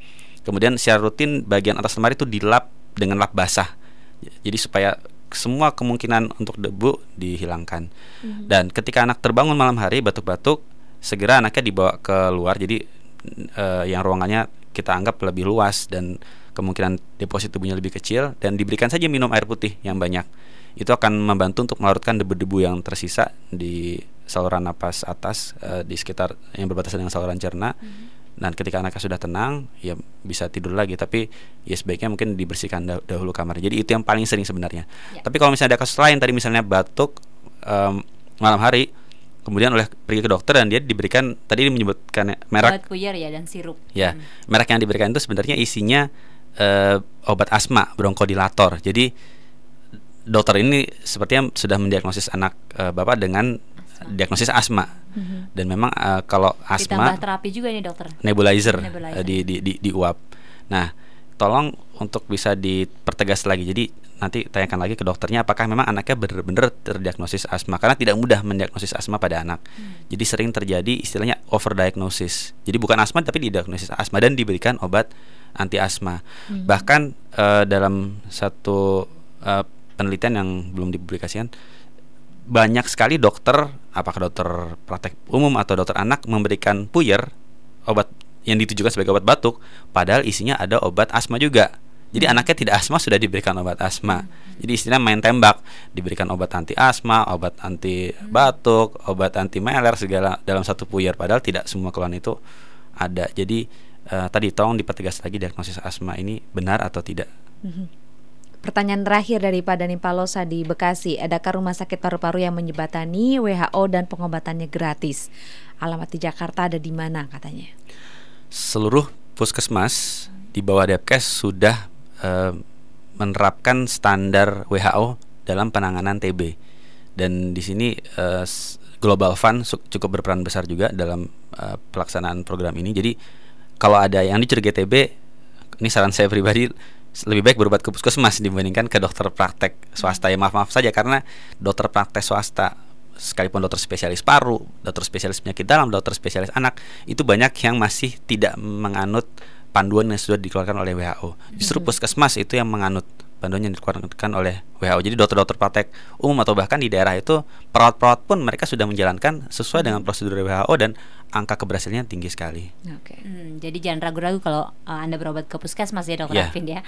Kemudian secara rutin bagian atas lemari itu dilap dengan lap basah. Jadi supaya semua kemungkinan untuk debu dihilangkan. Mhm. Dan ketika anak terbangun malam hari batuk-batuk, segera anaknya dibawa ke luar. Jadi eh, yang ruangannya kita anggap lebih luas dan kemungkinan deposit tubuhnya lebih kecil dan diberikan saja minum air putih yang banyak. Itu akan membantu untuk melarutkan debu-debu yang tersisa di saluran napas atas eh, di sekitar yang berbatasan dengan saluran cerna. Dan ketika anaknya sudah tenang, ya bisa tidur lagi. Tapi ya sebaiknya mungkin dibersihkan dah- dahulu kamar. Jadi itu yang paling sering sebenarnya. Tapi kalau misalnya ada kasus lain tadi misalnya batuk em, malam hari, kemudian oleh pergi ke dokter dan dia diberikan tadi menyebutkan merek Obat puyer ya dan sirup. Ya, merek yang diberikan itu sebenarnya isinya eh, obat asma bronkodilator. Jadi dokter ini sepertinya sudah mendiagnosis anak eh, bapak dengan diagnosis asma. Mhm. Dan memang eh, kalau asma Ditambah terapi juga nih dokter. nebulizer, Nebulizer. eh, di, di di di uap. Nah, tolong untuk bisa dipertegas lagi. Jadi nanti tanyakan lagi ke dokternya apakah memang anaknya benar-benar terdiagnosis asma karena tidak mudah mendiagnosis asma pada anak. Jadi sering terjadi istilahnya overdiagnosis. Jadi bukan asma tapi didiagnosis asma dan diberikan obat anti asma. Hmm. Bahkan eh, dalam satu eh, penelitian yang belum dipublikasikan banyak sekali dokter apakah dokter praktek umum atau dokter anak memberikan puyer obat yang ditujukan sebagai obat batuk padahal isinya ada obat asma juga jadi anaknya tidak asma sudah diberikan obat asma Jadi istilah main tembak, diberikan obat anti asma, obat anti batuk, obat anti meler segala dalam satu puyer padahal tidak semua keluhan itu ada. Jadi uh, tadi tolong dipertegas lagi diagnosis asma ini benar atau tidak. Mhm. Pertanyaan terakhir dari Pak Dani Palosa di Bekasi, adakah rumah sakit paru-paru yang menyebatani WHO dan pengobatannya gratis? Alamat di Jakarta ada di mana katanya? Seluruh puskesmas di bawah Depkes sudah uh, menerapkan standar WHO dalam penanganan TB. Dan di sini uh, Global Fund cukup berperan besar juga dalam uh, pelaksanaan program ini. Jadi kalau ada yang dicurigai TB, ini saran saya pribadi lebih baik berobat ke puskesmas dibandingkan ke dokter praktek swasta ya maaf maaf saja karena dokter praktek swasta sekalipun dokter spesialis paru, dokter spesialis penyakit dalam, dokter spesialis anak itu banyak yang masih tidak menganut panduan yang sudah dikeluarkan oleh WHO. Justru puskesmas itu yang menganut panduan yang dikeluarkan oleh WHO. Jadi dokter-dokter praktek umum atau bahkan di daerah itu perawat-perawat pun mereka sudah menjalankan sesuai dengan prosedur WHO dan angka keberhasilannya tinggi sekali. Oke. Okay. Hmm, jadi jangan ragu-ragu kalau uh, Anda berobat ke puskesmas ya Dokter yeah. Arvin ya.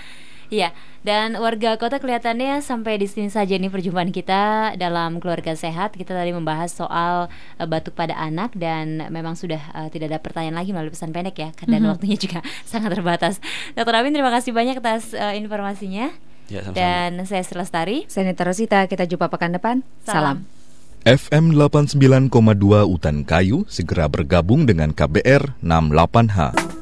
Iya, dan warga kota kelihatannya sampai di sini saja nih perjumpaan kita dalam keluarga sehat. Kita tadi membahas soal uh, batuk pada anak dan memang sudah uh, tidak ada pertanyaan lagi melalui pesan pendek ya, dan mm -hmm. waktunya juga sangat terbatas. Dokter Amin terima kasih banyak atas uh, informasinya. Ya, sama -sama. Dan saya Selestari. Saya Nita Rosita. Kita jumpa pekan depan. Salam. Salam. FM 89,2 Utan Kayu segera bergabung dengan KBR 68H.